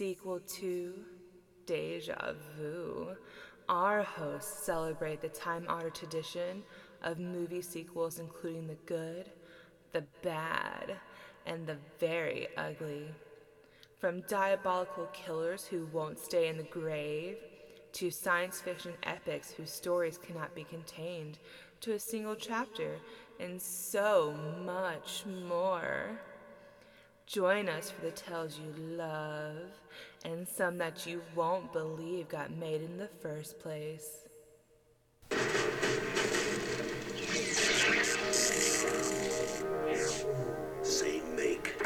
sequel to Deja Vu, our hosts celebrate the time honored tradition of movie sequels, including the good, the bad, and the very ugly. From diabolical killers who won't stay in the grave, to science fiction epics whose stories cannot be contained to a single chapter, and so much more. Join us for the tales you love and some that you won't believe got made in the first place. Same make.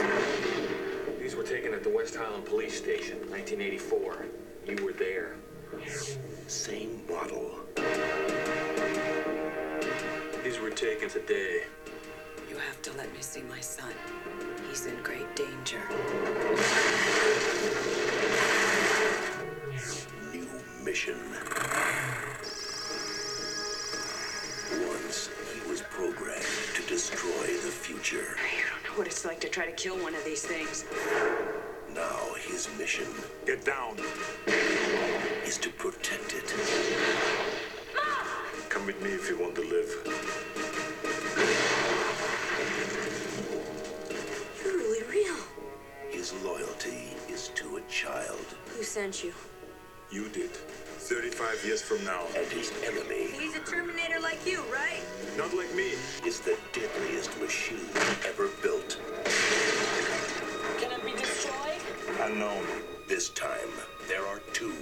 These were taken at the West Highland Police Station, 1984. You were there. Same model. These were taken today. You have to let me see my son. He's in great danger. New mission. Once he was programmed to destroy the future. I don't know what it's like to try to kill one of these things. Now his mission Get down. is to protect it. Come with me if you want to live. His loyalty is to a child. Who sent you? You did. 35 years from now. And his enemy He's a Terminator like you, right? Not like me. is the deadliest machine ever built. Can it be destroyed? Unknown. This time, there are two.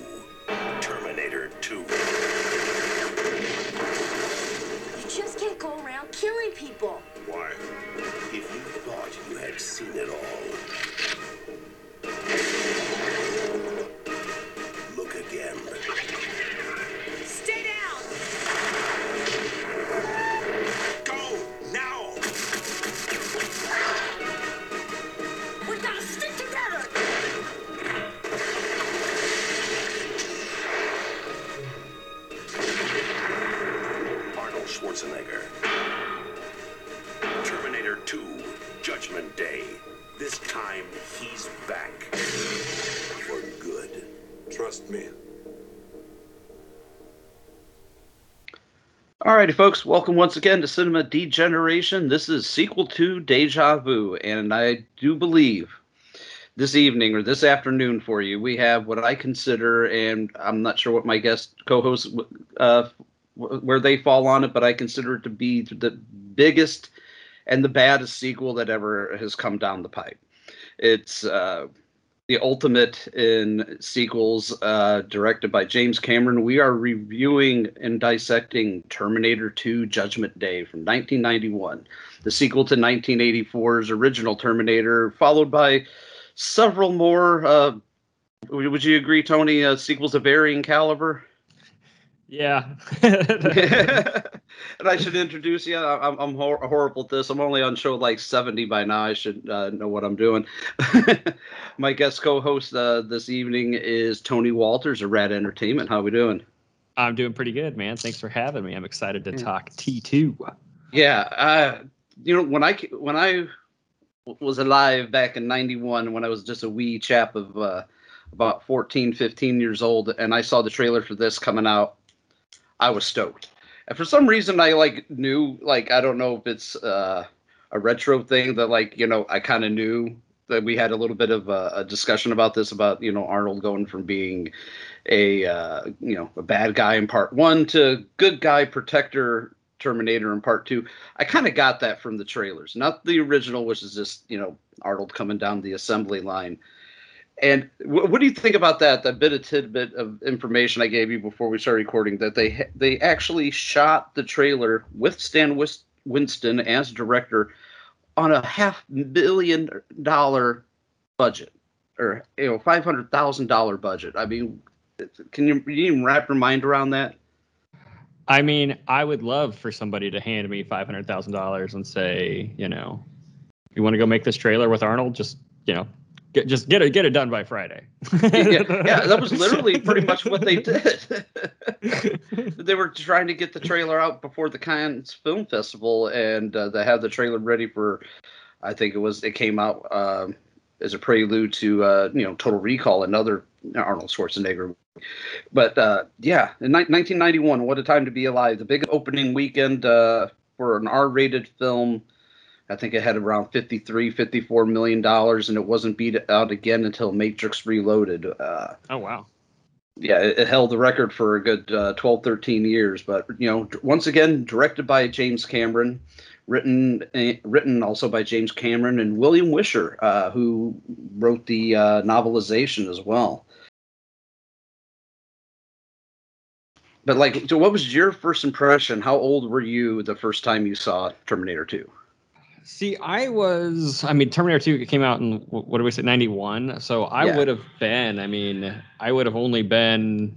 Terminator 2. You just can't go around killing people. Why? If you thought you had seen it all, Alrighty, folks, welcome once again to Cinema Degeneration. This is sequel to Deja Vu, and I do believe this evening or this afternoon for you, we have what I consider, and I'm not sure what my guest co-hosts uh, where they fall on it, but I consider it to be the biggest and the baddest sequel that ever has come down the pipe. It's uh, the ultimate in sequels, uh, directed by James Cameron. We are reviewing and dissecting Terminator 2 Judgment Day from 1991, the sequel to 1984's original Terminator, followed by several more. Uh, would you agree, Tony? Uh, sequels of varying caliber? Yeah. and I should introduce you. I'm, I'm hor- horrible at this. I'm only on show like 70 by now. I should uh, know what I'm doing. My guest co-host uh, this evening is Tony Walters of Rad Entertainment. How are we doing? I'm doing pretty good, man. Thanks for having me. I'm excited to talk T2. Yeah, uh, you know when I when I was alive back in 91 when I was just a wee chap of uh, about 14 15 years old and I saw the trailer for this coming out I was stoked. And for some reason, I like knew like I don't know if it's uh, a retro thing that like you know I kind of knew that we had a little bit of a, a, discussion about this about you know Arnold going from being a uh, you know a bad guy in part one to good guy protector Terminator in part two. I kind of got that from the trailers, not the original, which is just you know Arnold coming down the assembly line. And what do you think about that? That bit of tidbit of information I gave you before we started recording that they they actually shot the trailer with Stan Winston as director on a half million dollar budget or you know five hundred thousand dollar budget. I mean, can you, can you even wrap your mind around that? I mean, I would love for somebody to hand me five hundred thousand dollars and say, you know, you want to go make this trailer with Arnold? Just you know, get just get it get it done by Friday. yeah, yeah, that was literally pretty much what they did. they were trying to get the trailer out before the Cannes Film Festival, and uh, they had the trailer ready for. I think it was it came out uh, as a prelude to uh, you know Total Recall, another Arnold Schwarzenegger. But uh, yeah, in ni- 1991, what a time to be alive! The big opening weekend uh, for an R-rated film I think it had around 53, 54 million dollars, and it wasn't beat out again until Matrix Reloaded. Uh, oh wow! Yeah, it, it, held the record for a good uh, 12, 13 years. But you know, once again, directed by James Cameron, written uh, written also by James Cameron and William Wisher, uh, who wrote the uh, novelization as well. But like, so what was your first impression? How old were you the first time you saw Terminator Two? See, I was, I mean, Terminator 2 came out in, what do we say, 91. So I yeah. would have been, I mean, I would have only been,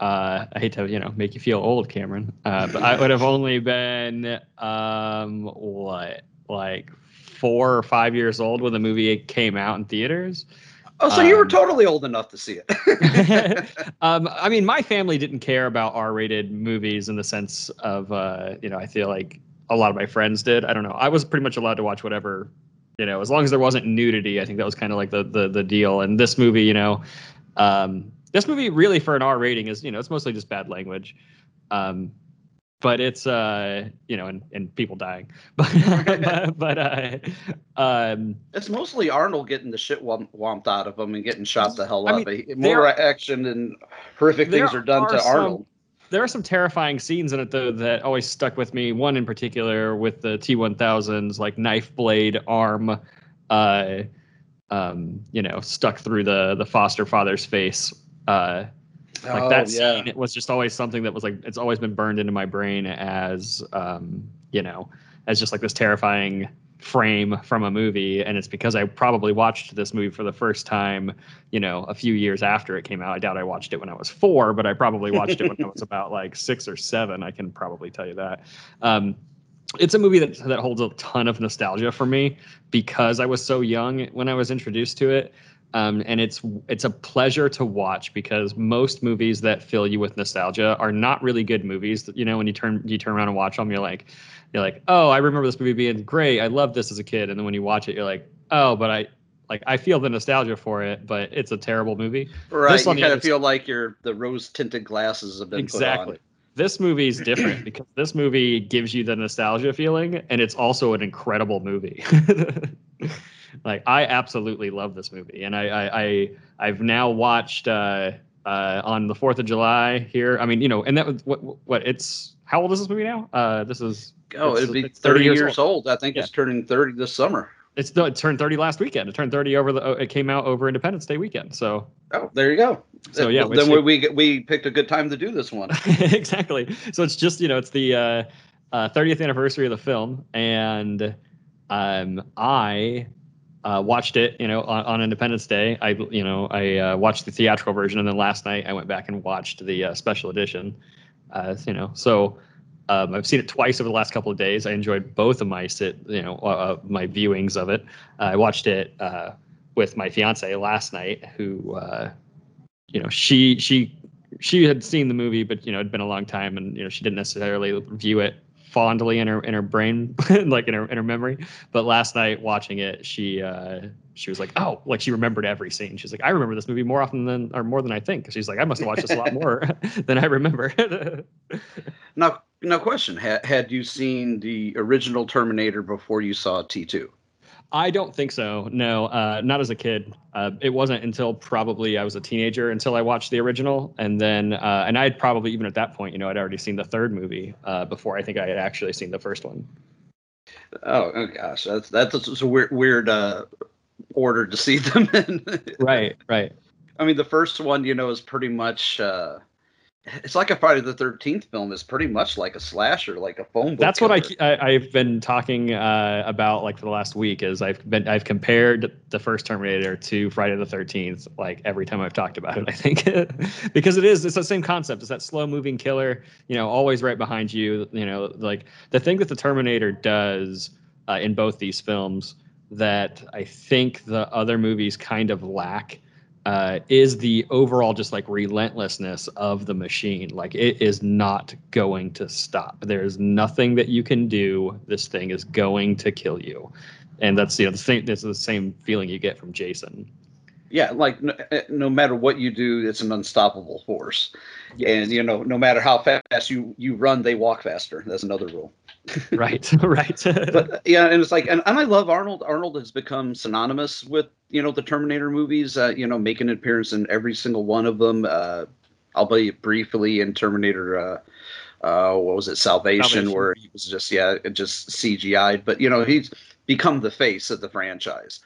uh, I hate to, you know, make you feel old, Cameron, uh, but I would have only been, um, what, like four or five years old when the movie came out in theaters. Oh, so um, you were um, totally old enough to see it. um, I mean, my family didn't care about R-rated movies in the sense of, uh, you know, I feel like a lot of my friends did. I don't know. I was pretty much allowed to watch whatever, you know, as long as there wasn't nudity. I think that was kind of like the the the deal. And this movie, you know, um, this movie really for an R rating is, you know, it's mostly just bad language. Um, but it's uh you know and, and people dying but but uh um it's mostly arnold getting the shit whomped out of him and getting shot the hell I up mean, more action and horrific things are done are to arnold there are some terrifying scenes in it though that always stuck with me. One in particular with the T1000's like knife blade arm, uh, um, you know, stuck through the the foster father's face. Uh, like oh, that scene yeah. it was just always something that was like it's always been burned into my brain as um, you know, as just like this terrifying frame from a movie and it's because i probably watched this movie for the first time you know a few years after it came out. I doubt i watched it when i was four but i probably watched it when i was about like six or seven i can probably tell you that. Um, it's a movie that that holds a ton of nostalgia for me because i was so young when i was introduced to it. Um, and it's it's a pleasure to watch because most movies that fill you with nostalgia are not really good movies. You know, when you turn you turn around and watch them, you're like, you're like, oh, I remember this movie being great. I loved this as a kid. And then when you watch it, you're like, oh, but I like I feel the nostalgia for it, but it's a terrible movie. Right. This you kind of feel like your the rose tinted glasses have been exactly. This movie is different because this movie gives you the nostalgia feeling, and it's also an incredible movie. like I absolutely love this movie, and I I, I have now watched uh, uh, on the Fourth of July here. I mean, you know, and that was what what it's how old is this movie now? Uh, this is oh, it'd be 30, 30 years, years old. old. I think yeah. it's turning 30 this summer. It's it turned 30 last weekend. It turned 30 over the. It came out over Independence Day weekend. So. Oh, there you go. So yeah, then we, we we picked a good time to do this one. exactly. So it's just you know it's the uh, uh, 30th anniversary of the film, and um, I uh, watched it, you know, on, on, Independence Day. I, you know, I uh, watched the theatrical version, and then last night I went back and watched the uh, special edition. Uh, you know, so um, I've seen it twice over the last couple of days. I enjoyed both of my sit, you know, uh, my viewings of it. I watched it uh, with my fiance last night, who, you know, she she she had seen the movie, but you know, it'd been a long time, and you know, she didn't necessarily view it fondly in her in her brain, like in her in her memory. But last night watching it, she uh, she was like, oh, like she remembered every scene. She's like, I remember this movie more often than or more than I think. She's like, I must have watched this a lot more than I remember. now, now, question: had, had you seen the original Terminator before you saw T two? I don't think so. No, uh, not as a kid. Uh, it wasn't until probably I was a teenager until I watched the original, and then uh, and I'd probably even at that point, you know, I'd already seen the third movie uh, before I think I had actually seen the first one. Oh, oh gosh, that's that's a weird weird uh, order to see them in. right, right. I mean, the first one, you know, is pretty much uh, it's like a Friday the Thirteenth film. is pretty much like a slasher, like a phone book. That's killer. what I, I have been talking uh, about like for the last week. Is I've been I've compared the first Terminator to Friday the Thirteenth like every time I've talked about it. I think because it is it's the same concept. It's that slow moving killer. You know, always right behind you. You know, like the thing that the Terminator does uh, in both these films that I think the other movies kind of lack uh, is the overall just like relentlessness of the machine. Like it is not going to stop. There's nothing that you can do. This thing is going to kill you, and that's you know the same. It's the same feeling you get from Jason. Yeah, like no, eh, no matter what you do, it's an unstoppable force, yes. and you know no matter how fast you you run, they walk faster. That's another rule. right, right. but yeah, and it's like, and, and I love Arnold. Arnold has become synonymous with you know the Terminator movies. Uh, you know, making an appearance in every single one of them. Uh, be briefly in Terminator. Uh, uh, what was it, Salvation, Salvation, where he was just yeah, just CGI'd. But you know, he's become the face of the franchise.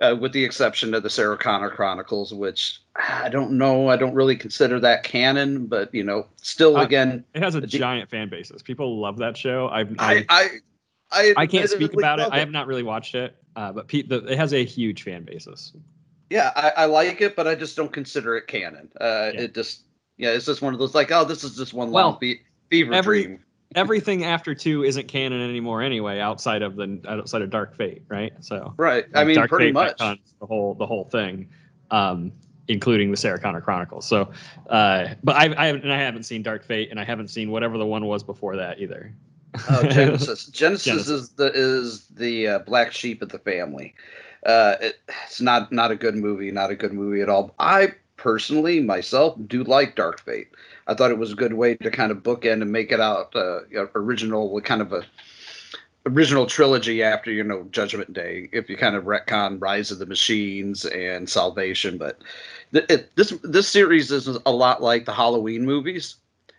Uh, with the exception of the Sarah Connor Chronicles, which I don't know, I don't really consider that canon, but you know, still uh, again, it has a giant fan basis. People love that show. I've, I, I, I, I can't speak about it. I have not really watched it, uh, but pe- the, it has a huge fan basis. Yeah, I, I, like it, but I just don't consider it canon. Uh, yeah. It just, yeah, it's just one of those like, oh, this is just one well, long fe- fever every, dream everything after two isn't canon anymore anyway, outside of the outside of Dark Fate, right? So right, I mean, Dark pretty Fate much the whole the whole thing, um, including the Sarah Connor Chronicles. So, uh, but I, I haven't and I haven't seen Dark Fate, and I haven't seen whatever the one was before that either. Oh, Genesis. Genisys. Genisys is the is the uh, black sheep of the family. Uh, it, it's not not a good movie, not a good movie at all. I personally myself do like Dark Fate. I thought it was a good way to kind of bookend and make it out uh, original, kind of a original trilogy after you know Judgment Day. If you kind of retcon Rise of the Machines and Salvation, but th- it, this this series is a lot like the Halloween movies.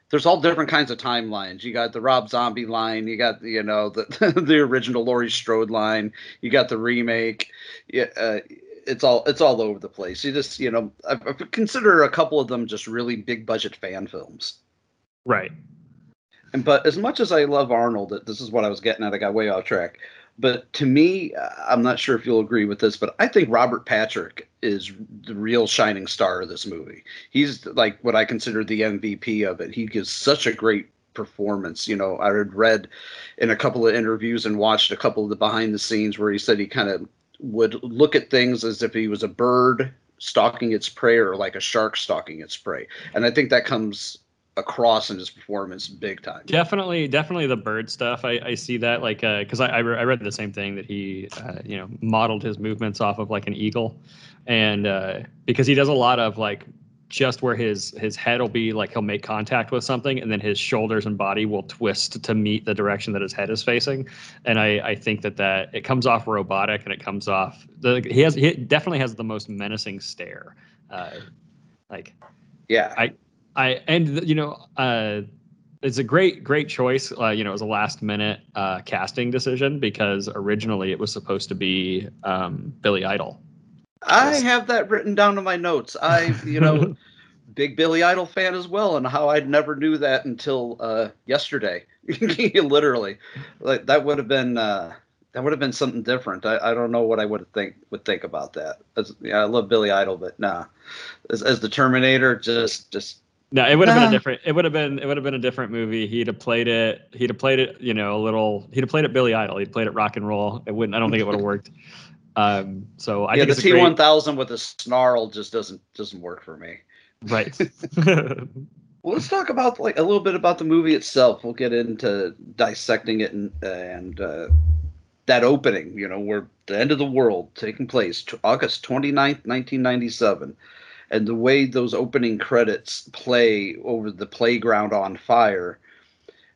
There's all different kinds of timelines. You got the Rob Zombie line, you got you know the the original Laurie Strode line, you got the remake. Yeah, uh, it's all it's all over the place. You just you know I, I consider a couple of them just really big budget fan films. Right. And but as much as I love Arnold, this is what I was getting at. I got way off track. But to me, uh, I'm not sure if you'll agree with this, but I think Robert Patrick is the real shining star of this movie. He's like what I consider the MVP of it. He gives such a great performance. You know, I had read in a couple of interviews and watched a couple of the behind the scenes where he said he kind of would look at things as if he was a bird stalking its prey or like a shark stalking its prey. And I think that comes across in his performance big time. Definitely, definitely the bird stuff. I, I see that like because uh, I, I, re- I read the same thing that he uh, you know modeled his movements off of like an eagle, and uh, because he does a lot of like just where his his head will be like he'll make contact with something and then his shoulders and body will twist to meet the direction that his head is facing and i i think that that it comes off robotic and it comes off the he has he definitely has the most menacing stare uh like yeah i i and you know uh it's a great great choice uh, you know it was a last minute uh casting decision because originally it was supposed to be um billy idol I have that written down in my notes. I, you know, big Billy Idol fan as well, and how I never knew that until uh, yesterday. Literally, like that would have been uh, that would have been something different. I, I don't know what I would think would think about that. As, yeah, I love Billy Idol, but nah, as, as the Terminator, just just no, it would have nah. been a different. It would have been. It would have been a different movie. He'd have played it. He'd have played it. You know, a little. He'd have played it Billy Idol. He'd played it rock and roll. It wouldn't. I don't think it would have worked. Um, so I yeah, think the T one thousand with a snarl just doesn't doesn't work for me. Right. Well, let's talk about like a little bit about the movie itself. We'll get into dissecting it and and uh, that opening. You know, where the end of the world taking place, t- August 29th, 1997, and the way those opening credits play over the playground on fire,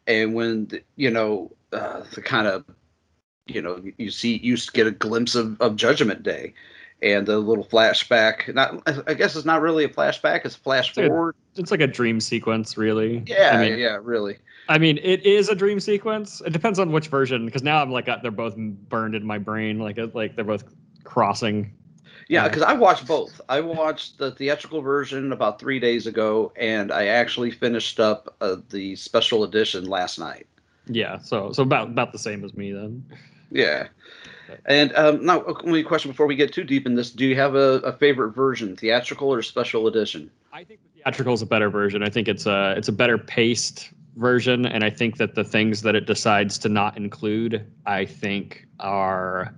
and when the, you know uh, the kind of you know you see you get a glimpse of, of Judgment Day. And the little flashback. Not, I guess it's not really a flashback. It's a flash It's like a- forward. It's like a dream sequence, really. Yeah, I mean, yeah, really. I mean, it is a dream sequence. It depends on which version, because now I'm like, uh, they're both burned in my brain, like uh, like they're both crossing. Yeah, because I watched both. I watched the theatrical version about three days ago, and I actually finished up uh, the special edition last night. Yeah, so so about about the same as me then. Yeah. And um, now, only question before we get too deep in this: Do you have a, a favorite version, theatrical or special edition? I think the theatrical is a better version. I think it's a it's a better paced version, and I think that the things that it decides to not include, I think, are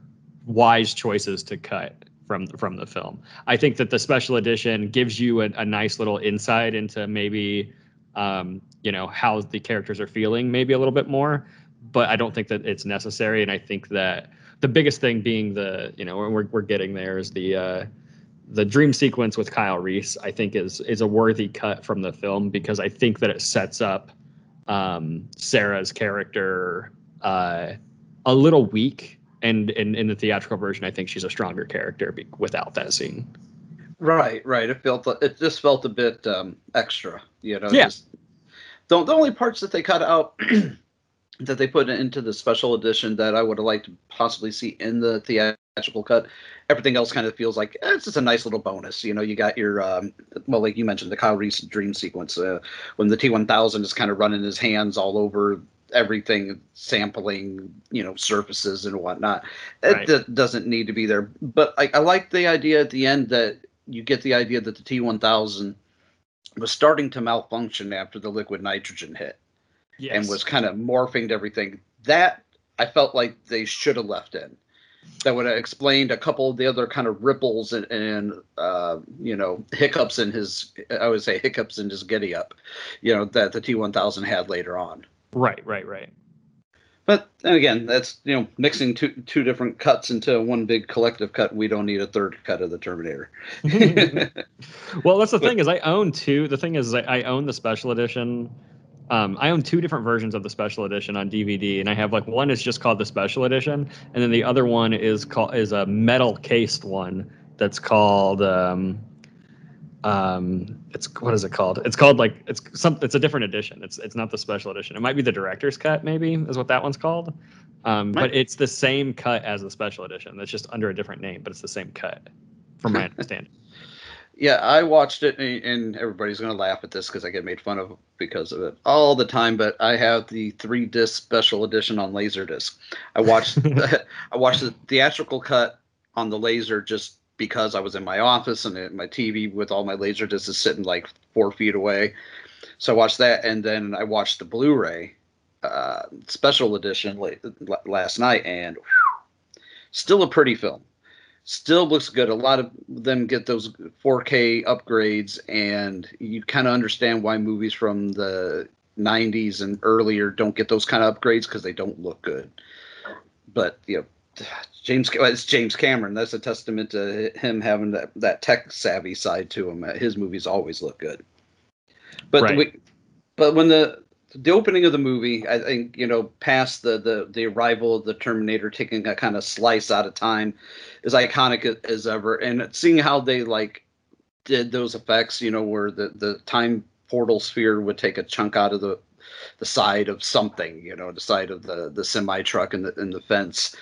wise choices to cut from from the film. I think that the special edition gives you a, a nice little insight into maybe um, you know how the characters are feeling, maybe a little bit more. But I don't think that it's necessary, and I think that the biggest thing being the you know we're we're getting there is the uh, the dream sequence with Kyle Reese. I think is is a worthy cut from the film because I think that it sets up um, Sarah's character uh, a little weak, and in in the theatrical version, I think she's a stronger character be- without that scene. Right, right. It felt it just felt a bit um, extra, you know. Yeah. Just, the the only parts that they cut out that they put into the special edition that I would have liked to possibly see in the theatrical cut. Everything else kind of feels like eh, it's just a nice little bonus. You know, you got your um, well, like you mentioned, the Kyle Reese dream sequence uh, when the T1000 is kind of running his hands all over everything, sampling you know surfaces and whatnot. It Right. d- doesn't need to be there, but I, I like the idea at the end that you get the idea that the T1000 was starting to malfunction after the liquid nitrogen hit and was kind of morphing to everything. That I felt like they should have left in. That would have explained a couple of the other kind of ripples and, and uh, you know hiccups in his. I would say hiccups in his giddy up, you know that the T1000 had later on. Right, right, right. But again, that's you know mixing two two different cuts into one big collective cut. We don't need a third cut of the Terminator. well, that's the thing is I own two. The thing is I, I own the special edition. Um, I own two different versions of the special edition on DVD, and I have like one is just called the special edition, and then the other one is called is a metal cased one that's called um, um, it's what is it called? It's called like it's some it's a different edition. It's it's not the special edition. It might be the director's cut, maybe is what that one's called. Um, but it's the same cut as the special edition. That's just under a different name, but it's the same cut, from my understanding. Yeah, I watched it, and- and everybody's gonna laugh at this because I get made fun of because of it all the time. But I have the three disc special edition on Laserdisc. I watched I watched the theatrical cut on the laser just because I was in my office and my TV with all my laser discs is sitting like four feet away. So I watched that, and then I watched the Blu-ray uh, special edition late, last night, and whew, still a pretty film still looks good. A lot of them get those 4K upgrades, and you kind of understand why movies from the 90s and earlier don't get those kind of upgrades because they don't look good. But you know, James well, it's James Cameron. That's a testament to him having that that tech savvy side to him. His movies always look good. But Right. we, but when the the opening of the movie, I think you know, past the the the arrival of the Terminator taking a kind of slice out of time, is iconic as ever. And seeing how they like did those effects, you know, where the the time portal sphere would take a chunk out of the the side of something, you know, the side of the the semi truck and the and the fence.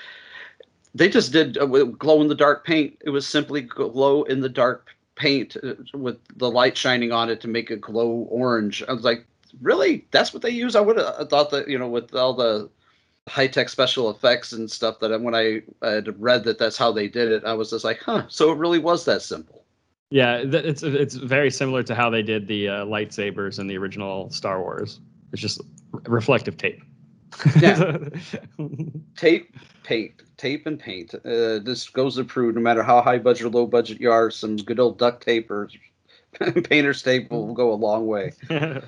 They just did uh, glow in the dark paint. It was simply glow in the dark paint uh, with the light shining on it to make it glow orange. I was like, really? That's what they use? I would have thought that, you know, with all the high tech special effects and stuff that when I had read that that's how they did it, I was just like, huh. So it really was that simple. Yeah, it's it's very similar to how they did the uh, lightsabers in the original Star Wars. It's just reflective tape. Yeah. tape, paint, tape, and paint. Uh, this goes to prove no matter how high budget or low budget you are, some good old duct tape or painter's tape will go a long way.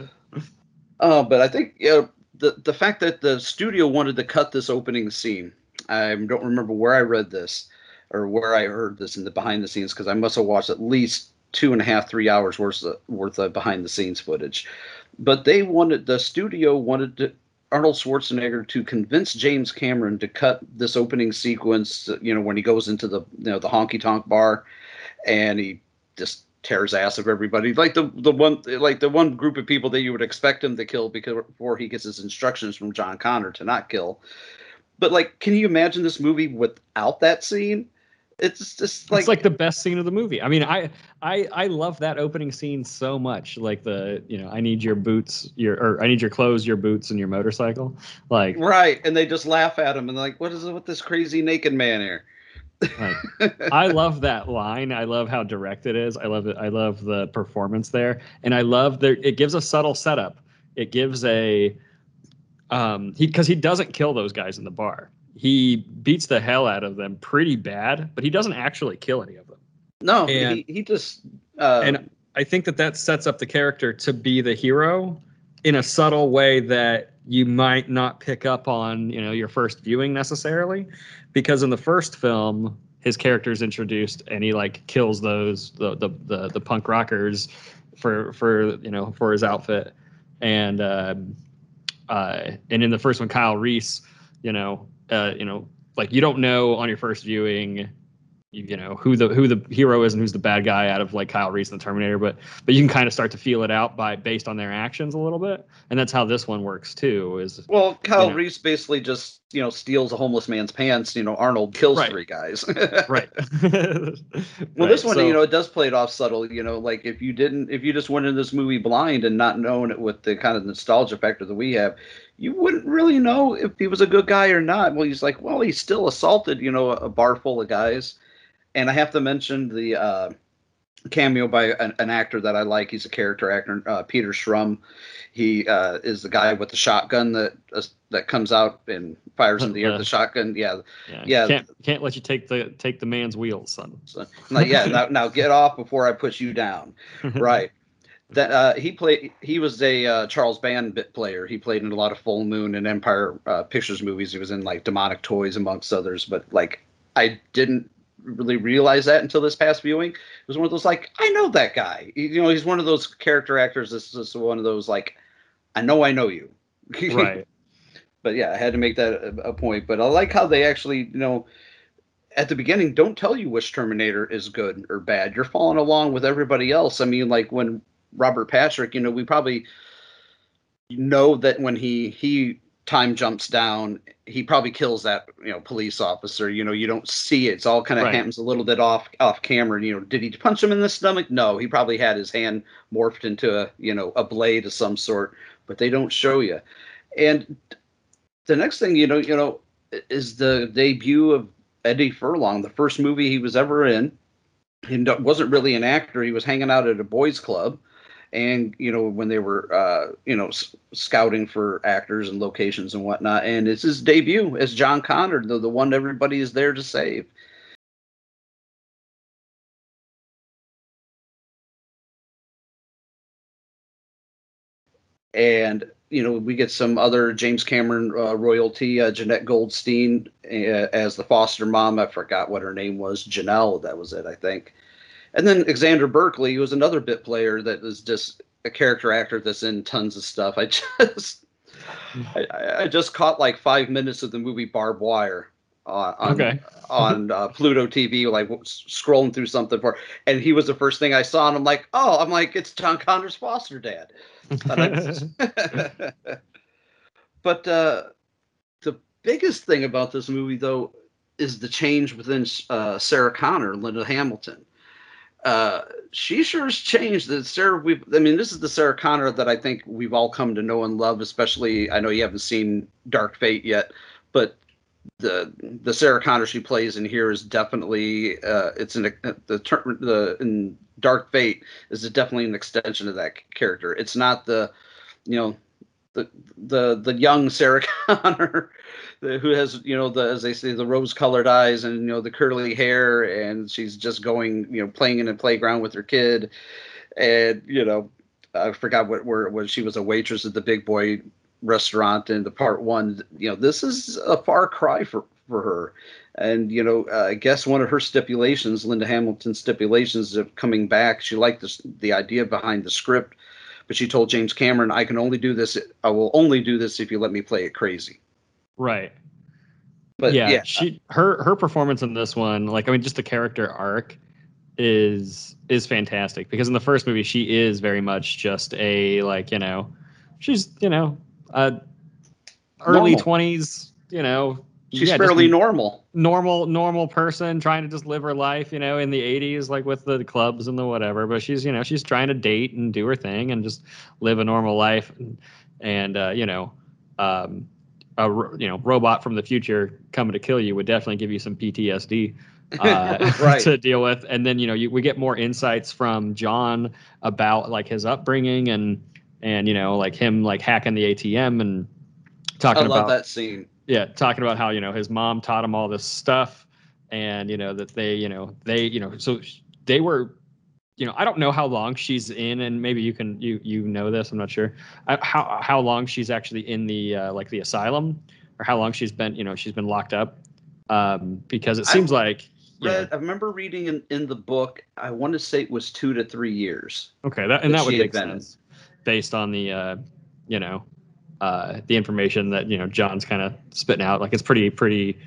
Uh, but I think you know, the the fact that the studio wanted to cut this opening scene, I don't remember where I read this or where I heard this in the behind the scenes because I must have watched at least two and a half, three hours worth of, worth of behind the scenes footage. But they wanted the studio wanted to, Arnold Schwarzenegger to convince James Cameron to cut this opening sequence. You know when he goes into the you know the honky tonk bar, and he just tears ass of everybody like the the one like the one group of people that you would expect him to kill because before he gets his instructions from John Connor to not kill. But like, can you imagine this movie without that scene? It's just like it's like the best scene of the movie. I mean, I I I love that opening scene so much. Like the you know, I need your boots, your or I need your clothes, your boots, and your motorcycle. Like right, and they just laugh at him and like, what is it with this crazy naked man here? Like, I love that line. I love how direct it is. I love it. I love the performance there, and I love that it gives a subtle setup. It gives a um he because he doesn't kill those guys in the bar. He beats the hell out of them pretty bad, but he doesn't actually kill any of them. No, And- he, he just uh, and I think that that sets up the character to be the hero in a subtle way that you might not pick up on, you know, your first viewing necessarily, because in the first film, his character is introduced and he like kills those the the the, the punk rockers for for you know for his outfit, and um, uh, and in the first one, Kyle Reese, you know, uh, you know, like you don't know on your first viewing you, know who the who the hero is and who's the bad guy out of like Kyle Reese and the Terminator, but but you can kind of start to feel it out by based on their actions a little bit, and that's how this one works too. Is well, Kyle you know. Reese basically just you know steals a homeless man's pants. You know, Arnold kills Right. three guys. right. Well, this one, so- you know, it does play it off subtle. You know, like if you didn't, if you just went into this movie blind and not knowing it with the kind of nostalgia factor that we have, you wouldn't really know if he was a good guy or not. Well, he's like, well, he still assaulted, you know, a bar full of guys. And I have to mention the uh, cameo by an, an actor that I like. He's a character actor, uh, Peter Schrum. He uh, is the guy with the shotgun that uh, that comes out and fires in the air with the shotgun. Yeah, yeah, yeah. Can't can't let you take the take the man's wheels, son. So, like, yeah, now, now get off before I push you down. right. That uh, he played. He was a uh, Charles Band bit player. He played in a lot of Full Moon and Empire uh, Pictures movies. He was in like Demonic Toys amongst others. But like, I didn't really realize that until this past viewing. It was one of those like, I know that guy. You know, he's one of those character actors. This is one of those like, I know I know you. Right. but yeah, I had to make that a, a point. But I like how they actually, you know, at the beginning don't tell you which Terminator is good or bad. You're following along with everybody else. I mean, like when Robert Patrick, you know, we probably know that when he he time jumps down, he probably kills that you know police officer. You know, you don't see it. It's all kind of Right. happens a little bit off off camera. You know, did he punch him in the stomach? No, he probably had his hand morphed into a you know a blade of some sort, but they don't show you. And the next thing you know, you know, is the debut of Eddie Furlong, the first movie he was ever in. He wasn't really an actor. He was hanging out at a boys' club, and you know when they were, uh, you know, s- scouting for actors and locations and whatnot. And it's his debut as John Connor, the the one everybody is there to save. and you know we get some other James Cameron uh, royalty, uh, Jenette Goldstein uh, as the foster mom. I forgot what her name was, Janelle. That was it, I think. And then Alexander Berkeley, was another bit player that was just a character actor that's in tons of stuff. I just, I, I- just caught like five minutes of the movie Barb Wire. Uh, on, Okay. on uh, Pluto TV, like scrolling through something for, and he was the first thing I saw, and I'm like, oh, I'm like, it's John Connor's foster dad. But uh, the biggest thing about this movie, though, is the change within uh, Sarah Connor, Linda Hamilton. Uh, she sure has changed. The Sarah, we I mean, this is the Sarah Connor that I think we've all come to know and love. Especially, I know you haven't seen Dark Fate yet, but the the Sarah Connor she plays in here is definitely uh, it's an the term the in Dark Fate is definitely an extension of that character. It's not the you know the the the young Sarah Connor who has you know the as they say the rose-colored eyes and you know the curly hair, and she's just going you know playing in a playground with her kid, and you know I forgot what where was she was a waitress at the big boy restaurant in the part one. You know this is a far cry for for her. And you know, uh, I guess one of her stipulations, Linda Hamilton's stipulations of coming back, she liked this, the idea behind the script, but she told James Cameron, "I can only do this. I will only do this if you let me play it crazy." Right. But yeah, yeah, she her her performance in this one, like I mean, just the character arc is is fantastic because in the first movie she is very much just a like you know she's you know uh early twenties you know she's yeah, fairly normal. normal normal person trying to just live her life you know in the 80s like with the clubs and the whatever but she's you know she's trying to date and do her thing and just live a normal life and, and uh, you know um a you know robot from the future coming to kill you would definitely give you some PTSD uh, Right. to deal with and then you know you, we get more insights from John about like his upbringing and and you know like him like hacking the ATM and talking I love about that scene. yeah talking about how you know his mom taught him all this stuff and you know that they you know they you know so they were you know i don't know how long she's in and maybe you can you you know this i'm not sure uh, how how long she's actually in the uh, like the asylum or how long she's been you know she's been locked up um because it I- seems like yeah, I remember reading in, in the book. I want to say it was two to three years. okay that and that that would make in. sense based on the uh you know uh the information that you know john's kind of spitting out like it's pretty pretty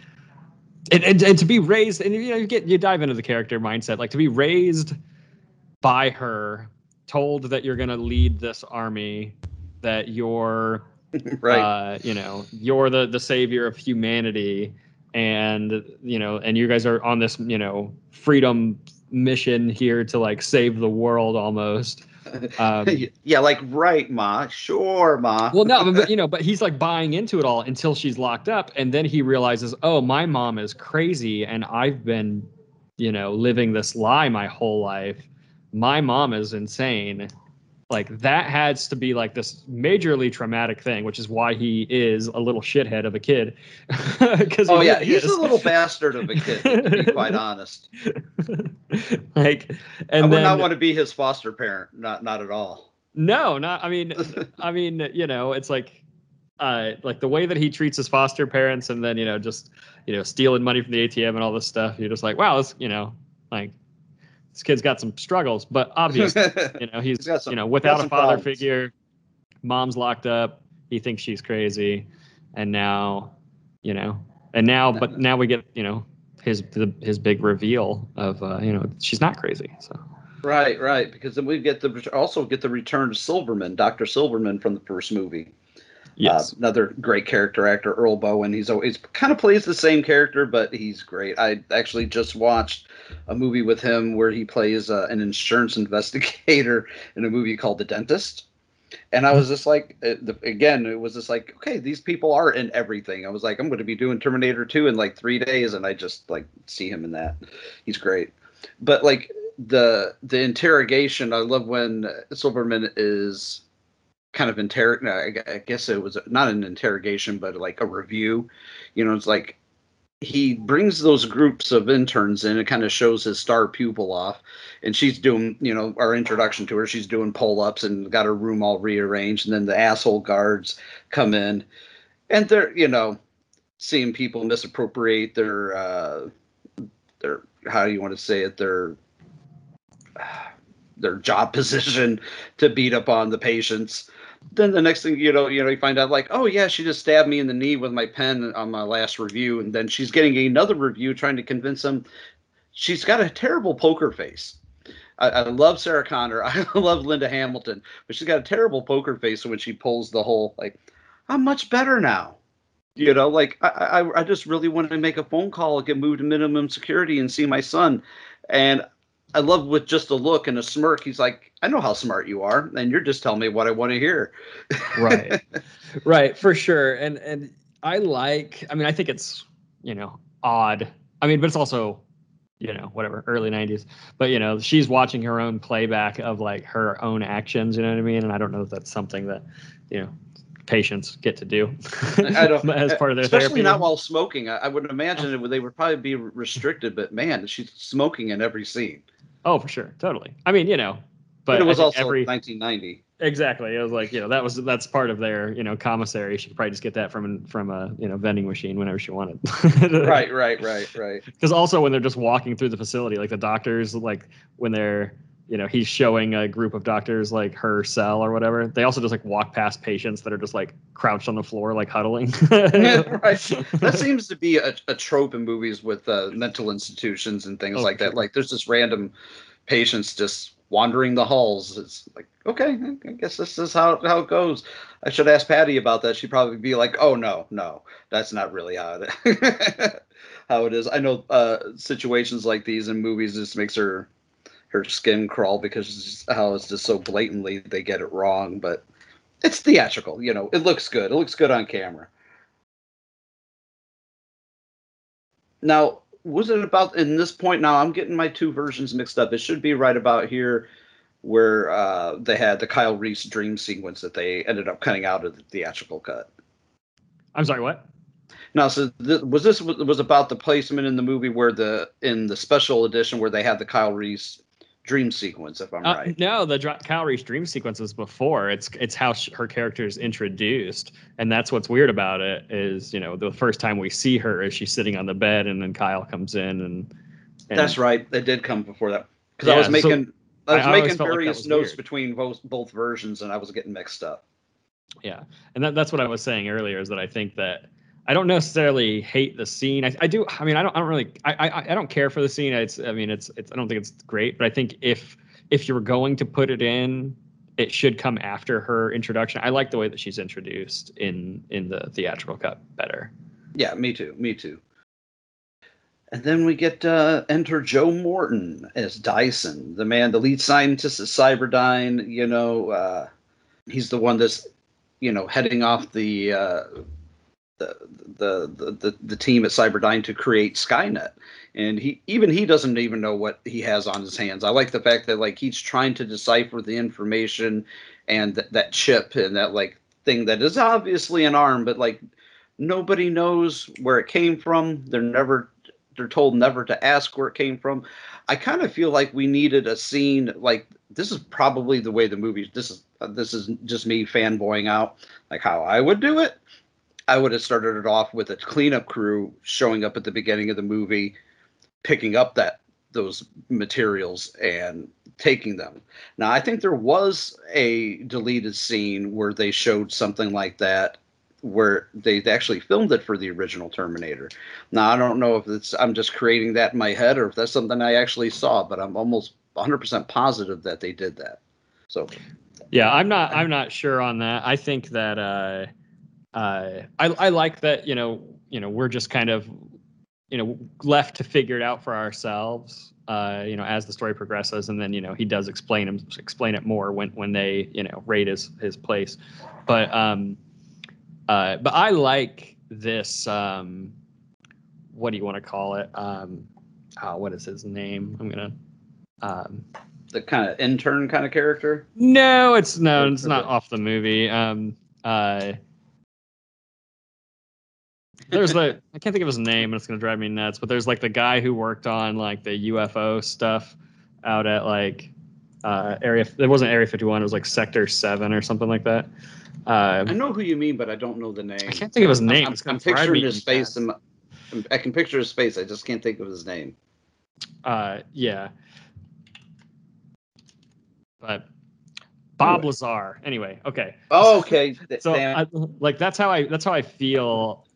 and, and, and to be raised and you know you get you dive into the character mindset like to be raised by her told that you're going to lead this army that you're Right. uh, you know you're the the savior of humanity and you know and you guys are on this you know freedom mission here to like save the world almost um, yeah, like right, ma. Sure, ma. well, no, but you know, but he's like buying into it all until she's locked up, and then he realizes, oh, my mom is crazy, and I've been, you know, living this lie my whole life. My mom is insane. Like that has to be like this majorly traumatic thing, which is why he is a little shithead of a kid. Because oh yeah, he's a little bastard of a kid, to be quite honest. like, and I would then not want to be his foster parent. Not not at all. No, not. I mean, I mean, you know, it's like, uh, like the way that he treats his foster parents, and then you know, just you know, stealing money from the ATM and all this stuff. You're just like, wow, this, you know, like this kid's got some struggles, but obviously, you know, he's, He's some- you know, without a father problems. figure. Mom's locked up. He thinks she's crazy, and now, you know, and now, but now we get, you know, his the, his big reveal of, uh, you know, she's not crazy. So. Right, right. Because then we get the also get the return of Silverman, Doctor Silverman from the first movie. Yes. Uh, another great character actor, Earl Boen. He's always kind of plays the same character, but he's great. I actually just watched a movie with him where he plays uh, an insurance investigator in a movie called The Dentist. And I was just like, uh, the, again, it was just like, okay, these people are in everything. I was like, I'm going to be doing Terminator 2 in like three days, and I just like see him in that. He's great. But like the the interrogation, I love when Silverman is kind of interrogate. I I guess it was not an interrogation, but like a review. You know, it's like he brings those groups of interns in. It kind of shows his star pupil off, and she's doing, you know, our introduction to her. She's doing pull ups and got her room all rearranged, and then the asshole guards come in, and they're, you know, seeing people misappropriate their, uh, their how do you want to say it, their their job position to beat up on the patients. Then the next thing you know, you know, you find out like, oh yeah, she just stabbed me in the knee with my pen on my last review, and then she's getting another review trying to convince him she's got a terrible poker face. I, I love Sarah Connor, I love Linda Hamilton, but she's got a terrible poker face when she pulls the whole like, I'm much better now. You know, like I, I, I just really wanted to make a phone call, get moved to minimum security, and see my son. And I love with just a look and a smirk. He's like, I know how smart you are, and you're just telling me what I want to hear. right right for sure and and i like i mean i think it's you know odd i mean but it's also you know whatever early 90s but you know she's watching her own playback of like her own actions you know what i mean and i don't know if that's something that you know patients get to do I don't, as part of their especially therapy. not while smoking. I, I would imagine it, would- they would probably be restricted, but man, she's smoking in every scene. Oh, for sure, totally. I mean, you know, But, but it was also every 1990. exactly. It was like you know that was that's part of their you know commissary. She could probably just get that from from a you know vending machine whenever she wanted. right, right, right, right. Because also when they're just walking through the facility, like the doctors, like when they're, you know, he's showing a group of doctors like her cell or whatever. They also just like walk past patients that are just like crouched on the floor, like huddling. right. That seems to be a, a trope in movies with uh, mental institutions and things Oh, like that. Like there's just random patients just wandering the halls. It's like, okay, I guess this is how how it goes. I should ask Patty about that. She'd probably be like, oh no, no, that's not really how it how it is. I know uh, situations like these in movies just makes her her skin crawl because how it's just so blatantly they get it wrong, but it's theatrical, you know. It looks good. It looks good on camera. Now, was it about in this point? Now I'm getting my two versions mixed up. It should be right about here where uh, they had the Kyle Reese dream sequence that they ended up cutting out of the theatrical cut. I'm sorry, what? Now, so th- was this was about the placement in the movie where the in the special edition where they had the Kyle Reese dream sequence, if I'm Uh, right? No, the Dr- Kyle Reese dream sequence was before. It's it's how sh- her character is introduced, and that's what's weird about it. Is you know the first time we see her is she's sitting on the bed, and then Kyle comes in, and, and That's right. It did come before that because I Yeah, was so making I was I making like various was notes weird. between both both versions, and I was getting mixed up. Yeah, and that, that's what I was saying earlier is that I think that I don't necessarily hate the scene. I, I do. I mean, I don't. I don't really. I, I I don't care for the scene. It's. I mean, it's. It's. I don't think it's great. But I think if if you're going to put it in, it should come after her introduction. I like the way that she's introduced in in the theatrical cut better. Yeah, me too. Me too. And then we get uh, enter Joe Morton as Dyson, the man, the lead scientist at Cyberdyne. You know, uh, he's the one that's, you know, heading off the, uh, the, the the the team at Cyberdyne to create Skynet. And he even he doesn't even know what he has on his hands. I like the fact that like he's trying to decipher the information and th- that chip and that like thing that is obviously an arm, but like nobody knows where it came from. They're never they're told never to ask where it came from. I kind of feel like we needed a scene like this is probably the way the movie this is uh, this is just me fanboying out like how I would do it. I would have started it off with a cleanup crew showing up at the beginning of the movie, picking up that those materials and taking them. Now, I think there was a deleted scene where they showed something like that where they actually filmed it for the original Terminator. Now, I don't know if it's I'm just creating that in my head or if that's something I actually saw, but I'm almost 100% positive that they did that. So, Yeah, I'm not. I'm not sure on that. I think that uh, uh, I I like that. You know, you know, we're just kind of, you know, left to figure it out for ourselves. Uh, you know, as the story progresses, and then you know he does explain him explain it more when when they you know raid his his place. But um, uh, but I like this. Um, what do you want to call it? Um, oh, what is his name? I'm gonna. Um, the kind of intern kind of character. no, it's no, it's not off the movie. Um, uh, there's the I can't think of his name, and it's gonna drive me nuts. But there's like the guy who worked on like the UFO stuff out at like uh, area. It wasn't Area 51. It was like Sector Seven or something like that. Uh, I know who you mean, but I don't know the name. I can't think of his name. I'm, I'm picturing his face. My, I can picture his face. I just can't think of his name. uh, yeah. But Bob Lazar. Anyway, okay. Oh, okay. So. I, like that's how I that's how I feel.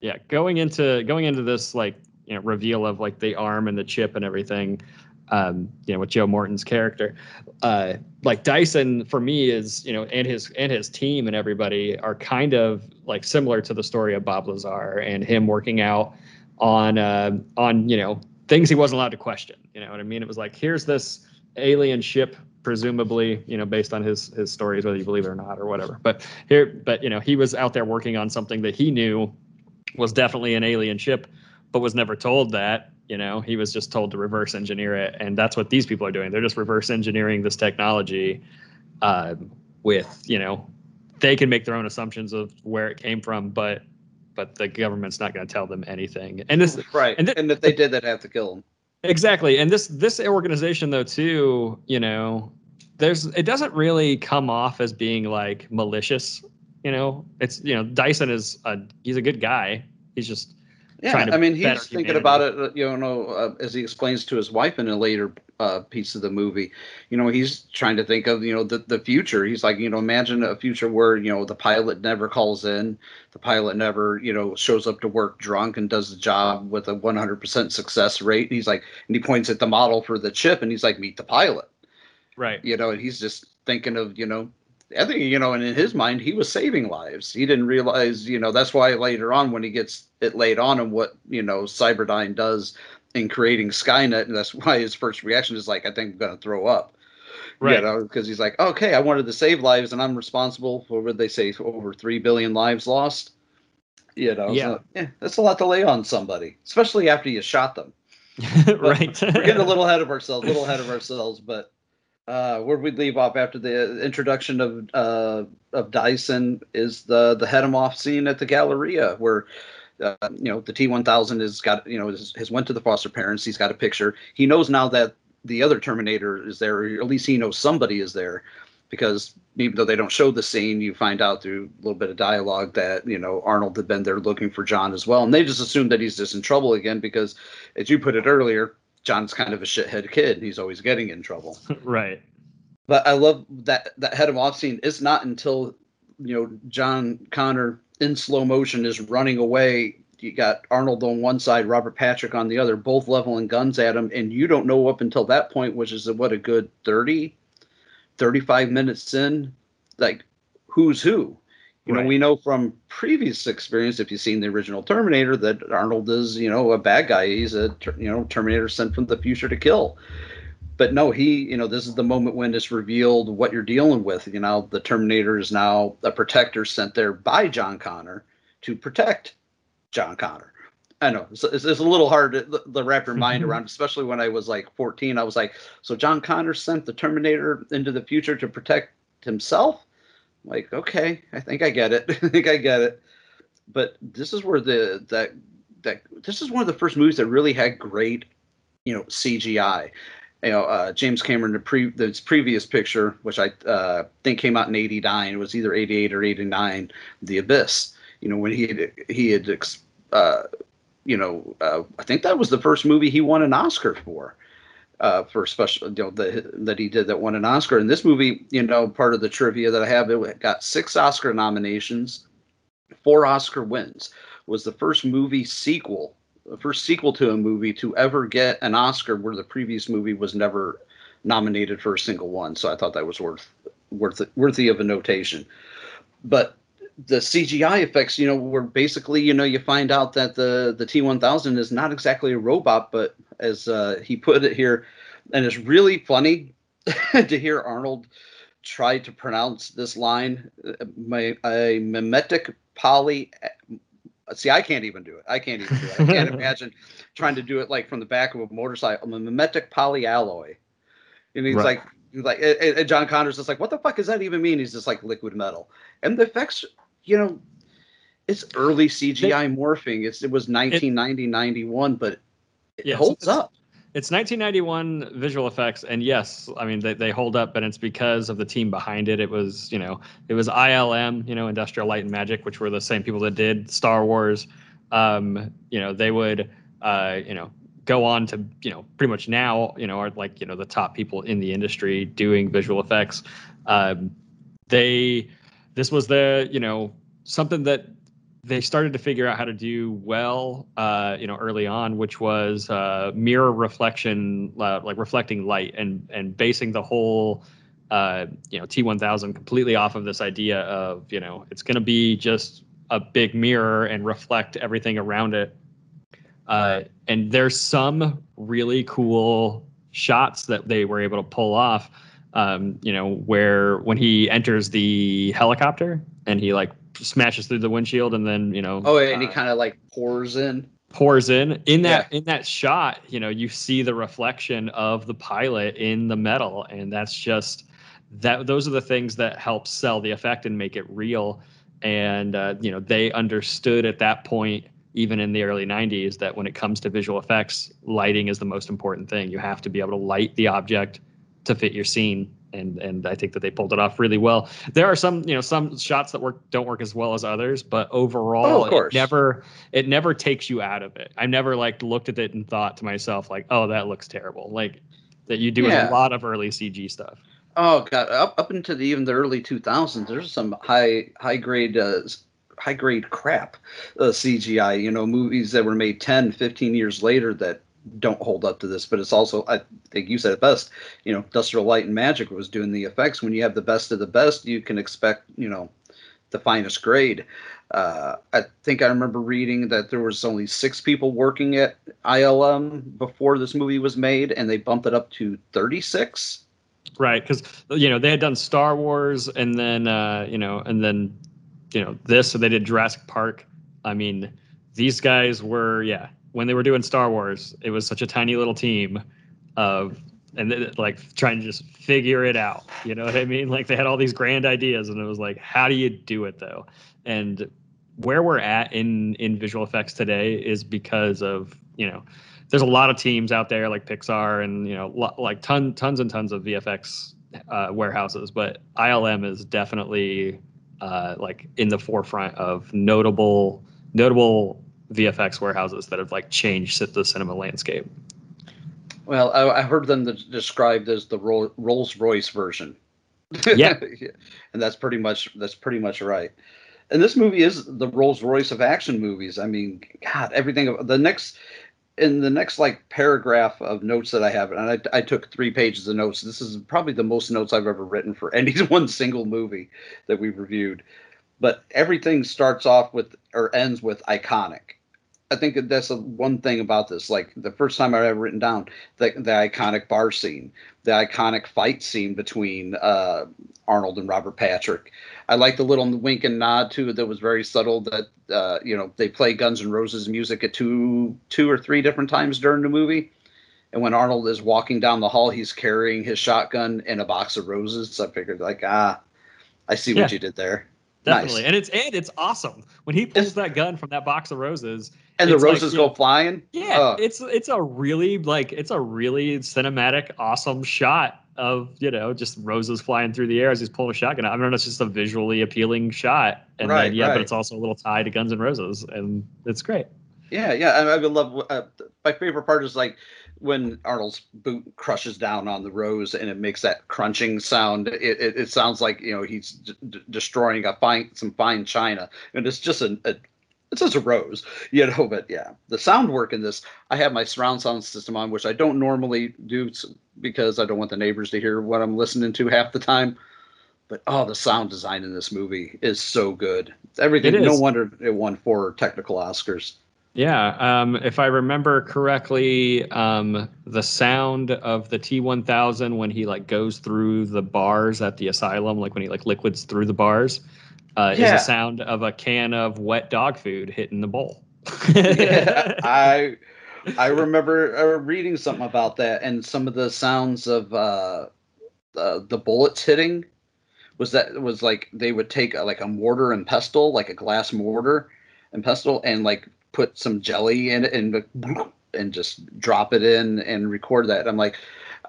Yeah, going into going into this like you know reveal of like the arm and the chip and everything. Um, you know, with Joe Morton's character, uh, like Dyson for me is you know, and his and his team and everybody are kind of like similar to the story of Bob Lazar and him working out on uh, on you know things he wasn't allowed to question. You know what I mean? It was like here's this alien ship presumably you know based on his his stories whether you believe it or not or whatever but here but you know he was out there working on something that he knew was definitely an alien ship but was never told that you know he was just told to reverse engineer it and that's what these people are doing they're just reverse engineering this technology uh, with you know they can make their own assumptions of where it came from, but but the government's not going to tell them anything. And this right, and, and, th- if they did, they'd have to kill them. Exactly. And this this organization though too, you know, there's it doesn't really come off as being like malicious, you know. It's you know, Dyson is a he's a good guy. He's just Yeah, trying to I mean, he's thinking humanity. about it, you know, uh, as he explains to his wife in a later uh, piece of the movie. You know, he's trying to think of, you know, the, the future. He's like, you know, imagine a future where, you know, the pilot never calls in, the pilot never, you know, shows up to work drunk and does the job with a 100% success rate. He's like, and he points at the model for the chip and he's like, meet the pilot. Right. You know, and he's just thinking of, you know, I think, you know, and in his mind, he was saving lives. He didn't realize, you know, that's why later on when he gets it laid on him, what, you know, Cyberdyne does in creating Skynet, and that's why his first reaction is like, I think I'm going to throw up. Right. You know, because he's like, okay, I wanted to save lives, and I'm responsible for what they say, over 3 billion lives lost. You know, Yeah. so, yeah, that's a lot to lay on somebody, especially after you shot them. right. We're getting a little ahead of ourselves, a little ahead of ourselves, but uh, where we leave off after the introduction of uh, of Dyson is the the head him off scene at the Galleria, where uh, you know the T one thousand has got you know has, has went to the foster parents. He's got a picture. He knows now that the other Terminator is there, or at least he knows somebody is there, because even though they don't show the scene, you find out through a little bit of dialogue that you know Arnold had been there looking for John as well, and they just assume that he's just in trouble again because, as you put it earlier, John's kind of a shithead kid. He's always getting in trouble. right. But I love that that head of off scene. It's not until you know John Connor in slow motion is running away. You got Arnold on one side, Robert Patrick on the other, both leveling guns at him, and you don't know up until that point, which is what a good 30, 35 minutes in, like who's who. You know, we know from previous experience, if you've seen the original Terminator, that Arnold is, you know, a bad guy. He's a, you know, Terminator sent from the future to kill but no, he, you know, this is the moment when it's revealed what you're dealing with. You know, the Terminator is now a protector sent there by John Connor to protect John Connor. I know it's, it's, it's a little hard to, to wrap your mind around, especially when I was like 14. I was like, so John Connor sent the Terminator into the future to protect himself? Like, okay, I think I get it. I think I get it. But this is where the that that this is one of the first movies that really had great, you know, CGI you know, uh, James Cameron, the pre this previous picture, which I uh, think came out in '89, it was either '88 or '89, The Abyss. You know, when he had, he had, uh, you know, uh, I think that was the first movie he won an Oscar for, uh, for special, you know, the, that he did that won an Oscar. And this movie, you know, part of the trivia that I have, it got six Oscar nominations, four Oscar wins. Was the first movie sequel the first sequel to a movie to ever get an Oscar where the previous movie was never nominated for a single one. So I thought that was worth worth worthy of a notation. But the CGI effects, you know, were basically, you know, you find out that the the T1000 is not exactly a robot, but as uh, he put it here, and it's really funny to hear Arnold try to pronounce this line, uh, my a mimetic poly See, I can't even do it. I can't even do it. I can't imagine trying to do it like from the back of a motorcycle. A mimetic polyalloy. And he's Right. like, like, and John Connor's just like, what the fuck does that even mean? He's just like liquid metal. And the effects, you know, it's early CGI morphing. It's it was 1990, 91, but it Yeah, holds it's- up. It's 1991 visual effects, and yes, I mean they, they hold up, but it's because of the team behind it. It was you know it was ILM, you know Industrial Light and Magic, which were the same people that did Star Wars. Um, you know they would uh, you know go on to you know pretty much now you know are like you know the top people in the industry doing visual effects. Um, they this was the you know something that they started to figure out how to do well, uh, you know, early on, which was uh, mirror reflection, uh, like reflecting light, and and basing the whole, uh, you know, T1000 completely off of this idea of you know it's going to be just a big mirror and reflect everything around it. Uh, and there's some really cool shots that they were able to pull off. Um, you know, where when he enters the helicopter and he like smashes through the windshield and then you know Oh, and he uh, kind of like pours in. pours in in that in that shot you know you see the reflection of the pilot in the metal and that's just that those are the things that help sell the effect and make it real. And uh, you know, they understood at that point, even in the early '90s, that when it comes to visual effects, lighting is the most important thing. You have to be able to light the object to fit your scene and and I think that they pulled it off really well. There are some you know some shots that work don't work as well as others, but overall, Oh, of it never it never takes you out of it. I never like looked at it and thought to myself like, oh, that looks terrible. Like that you do Yeah. a lot of early CG stuff. Oh god, up up into the even the early 2000s, there's some high high grade uh, high grade crap uh, CGI. You know, movies that were made 10, 15 years later that don't hold up to this. But it's also, I think you said it best. You know, Industrial Light and Magic was doing the effects. When you have the best of the best, you can expect you know the finest grade. Uh, I think I remember reading that there was only six people working at ILM before this movie was made, and they bumped it up to 36. Right, because you know they had done Star Wars and then uh, you know and then you know this, so they did Jurassic Park. I mean, these guys were yeah. When they were doing Star Wars, it was such a tiny little team of and then, like trying to just figure it out. You know what I mean? Like they had all these grand ideas, and it was like, how do you do it though? And where we're at in in visual effects today is because of you know there's a lot of teams out there like Pixar and you know lo- like ton tons and tons of VFX uh, warehouses, but ILM is definitely uh, like in the forefront of notable notable VFX warehouses that have like changed the cinema landscape. Well, I, I heard them described as the Ro- Rolls Royce version. Yeah. and that's pretty much that's pretty much right. And this movie is the Rolls Royce of action movies. I mean, God, everything. The next in the next like paragraph of notes that I have, and I, I took three pages of notes. This is probably the most notes I've ever written for any one single movie that we've reviewed. But everything starts off with or ends with iconic. I think that's one thing about this. Like the first time I ever written down the the iconic bar scene, the iconic fight scene between uh, Arnold and Robert Patrick. I like the little wink and nod too that was very subtle. That uh, you know they play Guns N' Roses music at two two or three different times during the movie. And when Arnold is walking down the hall, he's carrying his shotgun and a box of roses. So I figured like ah, I see what Yeah. you did there. Definitely, Nice. and it's and it's awesome when he pulls that gun from that box of roses. And the it's like, roses go flying. Yeah, Oh. it's it's a really like it's a really cinematic, awesome shot of you know just roses flying through the air as he's pulling a shotgun. I mean, it's just a visually appealing shot, and Right, then yeah, right. but it's also a little tie to Guns and Roses, and it's great. Yeah, yeah, I, I would love. Uh, my favorite part is like when Arnold's boot crushes down on the rose and it makes that crunching sound. It, it, it sounds like you know he's d- d- destroying a fine some fine china, and it's just a, a it's just a rose, you know. But yeah, the sound work in this. I have my surround sound system on, which I don't normally do because I don't want the neighbors to hear what I'm listening to half the time. But oh, the sound design in this movie is so good. Everything. It No wonder it won four technical Oscars. Yeah, um, if I remember correctly, um, the sound of the T1000 when he like goes through the bars at the asylum, like when he like liquids through the bars, uh, is Yeah. the sound of a can of wet dog food hitting the bowl. yeah, I I remember uh, reading something about that, and some of the sounds of uh, uh, the bullets hitting was that was like they would take a, like a mortar and pestle, like a glass mortar and pestle, and like put some jelly in it and and just drop it in and record that. I'm like,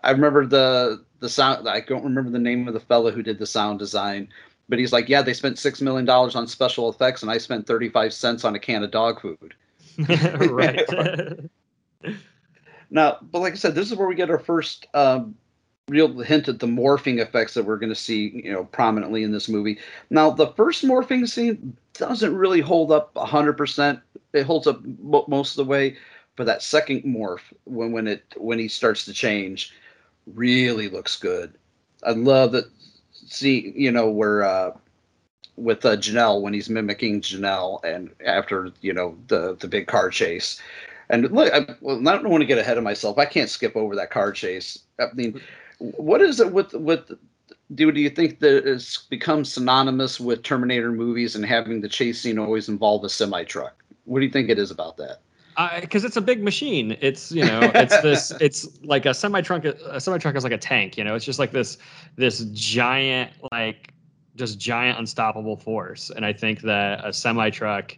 I remember the the sound. I don't remember the name of the fellow who did the sound design. But he's like, yeah, they spent six million dollars on special effects, and I spent thirty-five cents on a can of dog food. right. Now, but like I said, this is where we get our first um, real hint at the morphing effects that we're going to see, you know, prominently in this movie. Now, the first morphing scene doesn't really hold up hundred percent. It holds up mo- most of the way, but that second morph, when when it when he starts to change, really looks good. I love that. See, you know, where uh, with uh, Janelle when he's mimicking Janelle, and after you know the the big car chase. And look, I, well, I don't want to get ahead of myself. I can't skip over that car chase. I mean, what is it with with? Do do you think that it's become synonymous with Terminator movies and having the chase scene always involve a semi truck? What do you think it is about that? Because it's a big machine. It's you know, it's this. It's like a semi truck. A semi truck is like a tank. You know, it's just like this this giant like just giant unstoppable force. And I think that a semi truck,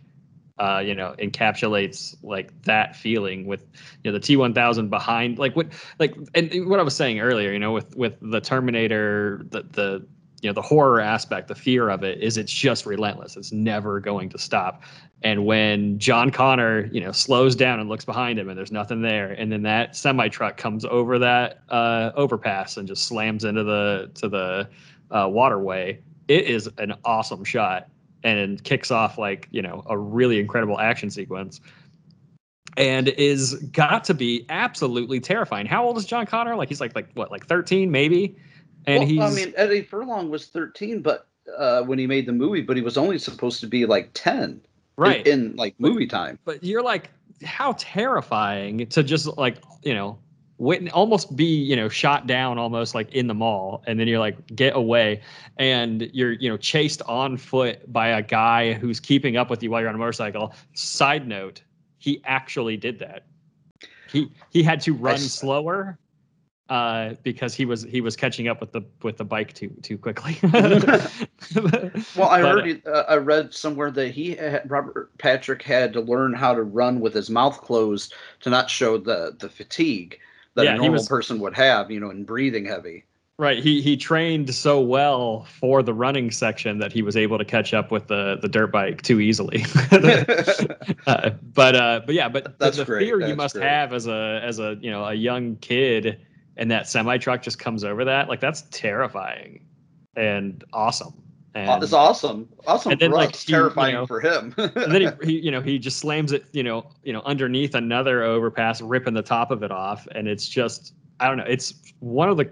uh, you know, encapsulates like that feeling with you know the T one thousand behind like what like and what I was saying earlier. You know, with with the Terminator, the the you know the horror aspect the fear of it is it's just relentless. It's never going to stop. And when john connor you know slows down and looks behind him and there's nothing there and then that semi truck comes over that uh, overpass and just slams into the to the uh, waterway it is an awesome shot and kicks off like you know a really incredible action sequence and is got to be absolutely terrifying. How old is john connor? Like he's like like what like 13 maybe and well, I mean, Eddie Furlong was 13, but uh, when he made the movie, but he was only supposed to be like 10, right in, in like movie time. But you're like, how terrifying to just like you know, wit- almost be you know shot down almost like in the mall, and then you're like get away, and you're you know chased on foot by a guy who's keeping up with you while you're on a motorcycle. Side note, he actually did that. He he had to run slower uh, because he was he was catching up with the with the bike too too quickly. well, I heard he- uh, I read somewhere that he had, Robert Patrick had to learn how to run with his mouth closed to not show the the fatigue that Yeah, a normal was- person would have, you know, in breathing heavy. Right, he he trained so well for the running section that he was able to catch up with the the dirt bike too easily. uh, but uh, but yeah, but That's the great, fear you must great. have as a as a you know a young kid, and that semi truck just comes over that like that's terrifying and awesome. And, it's awesome, awesome and then, for like, us, he, you terrifying know, for him. and then he, he you know he just slams it you know you know underneath another overpass ripping the top of it off and it's just i don't know it's one of the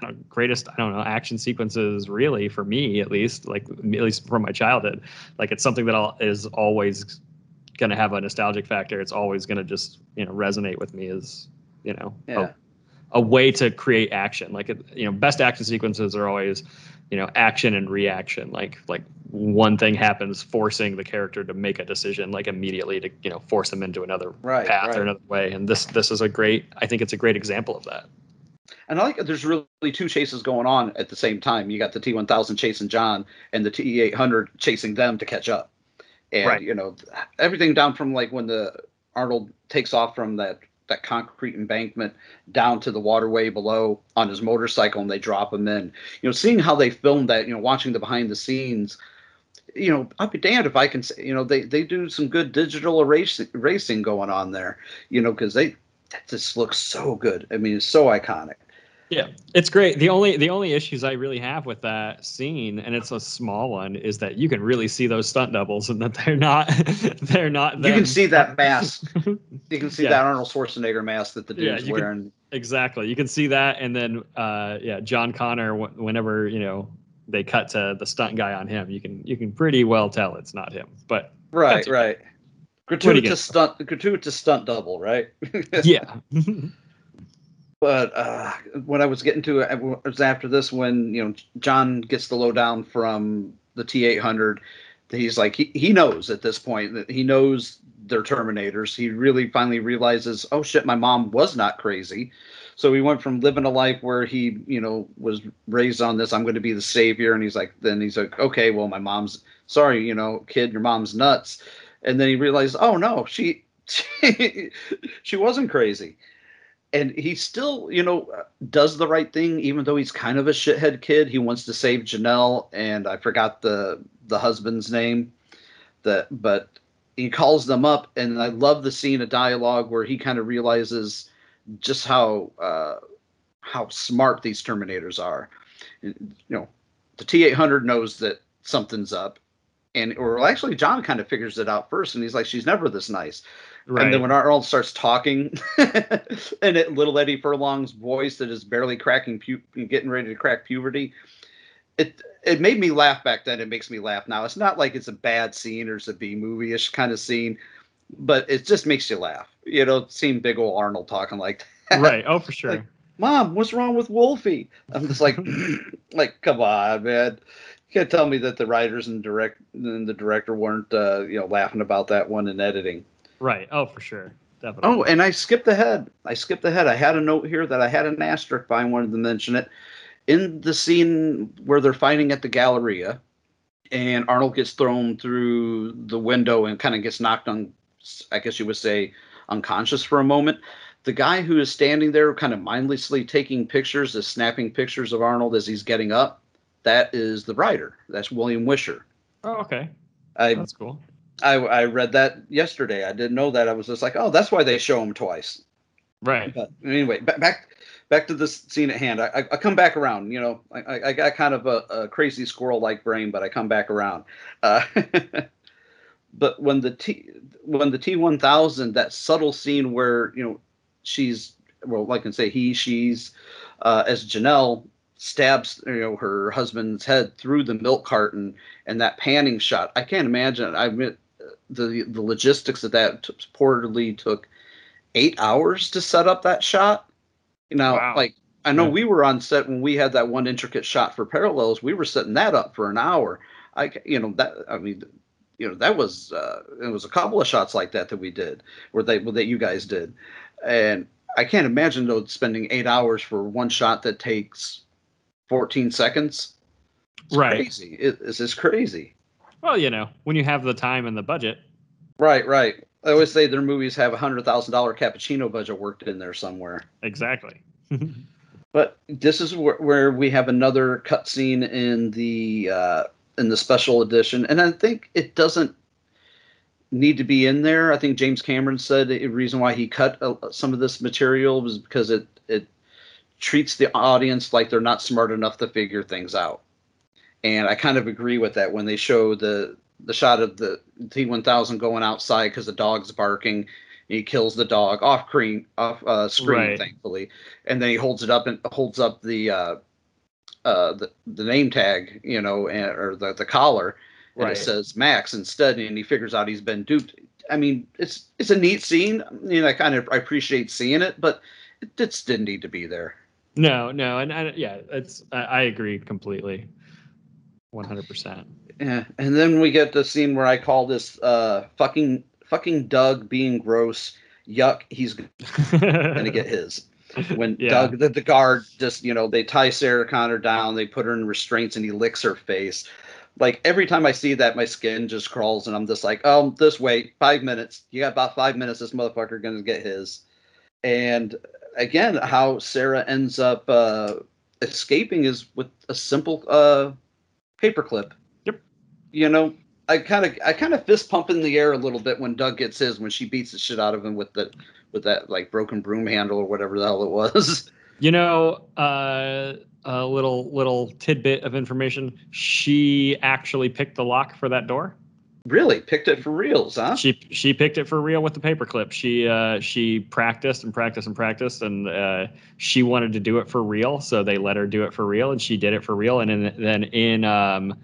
kind of greatest i don't know action sequences really for me at least like at least from my childhood like it's something that I'll, is always going to have a nostalgic factor it's always going to just you know resonate with me as you know a- Yeah. A, way to create action like you know best action sequences are always you know action and reaction like like one thing happens forcing the character to make a decision like immediately to you know force them into another Right, path right. or another way and this this is a great i think it's a great example of that And I like there's really two chases going on at the same time. You got the T1000 chasing John and the T800 chasing them to catch up. And Right. you know, everything down from like when the Arnold takes off from that that concrete embankment down to the waterway below on his motorcycle and they drop him in. You know, seeing how they filmed that, you know, watching the behind the scenes, you know, I'd be damned if I can say, you know, they they do some good digital racing racing going on there, you know, because they that just looks so good. I mean, it's so iconic. Yeah, it's great. The only the only issues I really have with that scene, and it's a small one, is that you can really see those stunt doubles, and that they're not they're not. You can see that mask. You can see Yeah. that Arnold Schwarzenegger mask that the Yeah, dude's can- wearing. exactly. You can see that, and then uh, yeah, John Connor. Whenever you know they cut to the stunt guy on him, you can you can pretty well tell it's not him. But Right, right. What do you Gratuitous stunt, gratuitous stunt double, right? yeah, but uh, what I was getting to uh, was after this when you know John gets the lowdown from the T eight hundred. He's like he, he knows at this point that he knows they're Terminators. He really finally realizes, oh shit, my mom was not crazy. So he went from living a life where he, you know, was raised on this, I'm going to be the savior, and he's like, then he's like, okay, well, my mom's sorry, you know, kid, your mom's nuts, and then he realized, oh no, she, she, she wasn't crazy and he still, you know, does the right thing, even though he's kind of a shithead kid. He wants to save Janelle, and I forgot the the husband's name. That, but he calls them up, and I love the scene of dialogue where he kind of realizes just how uh, how smart these Terminators are. You know, the T eight hundred knows that something's up, and or actually John kind of figures it out first, and he's like, "She's never this nice." And then when Arnold starts talking, and it, little Eddie Furlong's voice that is barely cracking, pu- getting ready to crack puberty, it it made me laugh back then. It makes me laugh now. It's not like it's a bad scene or it's a B movie ish kind of scene, but it just makes you laugh. You know, seeing big old Arnold talking like that. right. Oh, for sure. Like, Mom, what's wrong with Wolfie? I'm just like, like, come on, man. You can't tell me that the writers and direct and the director weren't, uh, you know, laughing about that one in editing. Right. Oh, for sure. definitely. Oh, and I skipped ahead. I skipped ahead. I had a note here that I had an asterisk, but I wanted to mention it. In the scene where they're fighting at the Galleria, and Arnold gets thrown through the window and kind of gets knocked on, I guess you would say, unconscious for a moment. The guy who is standing there, kind of mindlessly taking pictures, is snapping pictures of Arnold as he's getting up. That is the writer. That's William Wisher. Oh, okay. I, That's cool. I I read that yesterday. I didn't know that. I was just like, oh, that's why they show him twice. Right. But anyway, back back back to the scene at hand. I, I, I come back around. You know, I, I got kind of a, a crazy squirrel like brain, but I come back around. Uh, but when the T when the T one thousand that subtle scene where you know she's well, I can say he she's uh, as Janelle stabs you know her husband's head through the milk carton and that panning shot. I can't imagine. I mean, the the logistics of that t- reportedly took eight hours to set up that shot. You know, Wow. like I know Yeah. we were on set when we had that one intricate shot for parallels. We were setting that up for an hour. I, you know, that I mean, you know, that was uh, it was a couple of shots like that that we did, or they that you guys did, and I can't imagine though spending eight hours for one shot that takes fourteen seconds. It's Right. crazy. It, it's just crazy. Well, you know, when you have the time and the budget. Right, right. I always say their movies have a hundred thousand dollar cappuccino budget worked in there somewhere. Exactly. But this is where, where we have another cutscene in the uh, in the special edition, and I think it doesn't need to be in there. I think James Cameron said the reason why he cut uh, some of this material was because it it treats the audience like they're not smart enough to figure things out, and I kind of agree with that when they show the the shot of the T1000 going outside because the dog's barking. He kills the dog off screen, off uh, screen, Right. thankfully, and then he holds it up and holds up the uh, uh, the, the name tag, you know, and, or the, the collar, and Right. it says Max instead, and he figures out he's been duped. I mean, it's it's a neat scene. You know, I kind of I appreciate seeing it, but it just didn't need to be there. No, no, and, and yeah, it's I, I agree completely. One hundred percent. Yeah, and then we get the scene where I call this uh, fucking fucking Doug being gross. Yuck, he's gonna get his. When Yeah. Doug, the, the guard, just you know, they tie Sarah Connor down, they put her in restraints, and he licks her face. Like every time I see that, my skin just crawls, and I'm just like, oh, this way, five minutes. You got about five minutes. This motherfucker gonna get his. And again, how Sarah ends up uh, escaping is with a simple uh, paperclip. Yep. You know, I kind of I kind of fist pump in the air a little bit when Doug gets his when she beats the shit out of him with the with that like broken broom handle or whatever the hell it was. You know, uh, a little little tidbit of information. She actually picked the lock for that door. Really picked it for reals, huh? She she picked it for real with the paperclip. She uh, she practiced and practiced and practiced, and uh, she wanted to do it for real. So they let her do it for real, and she did it for real. And in, then in um,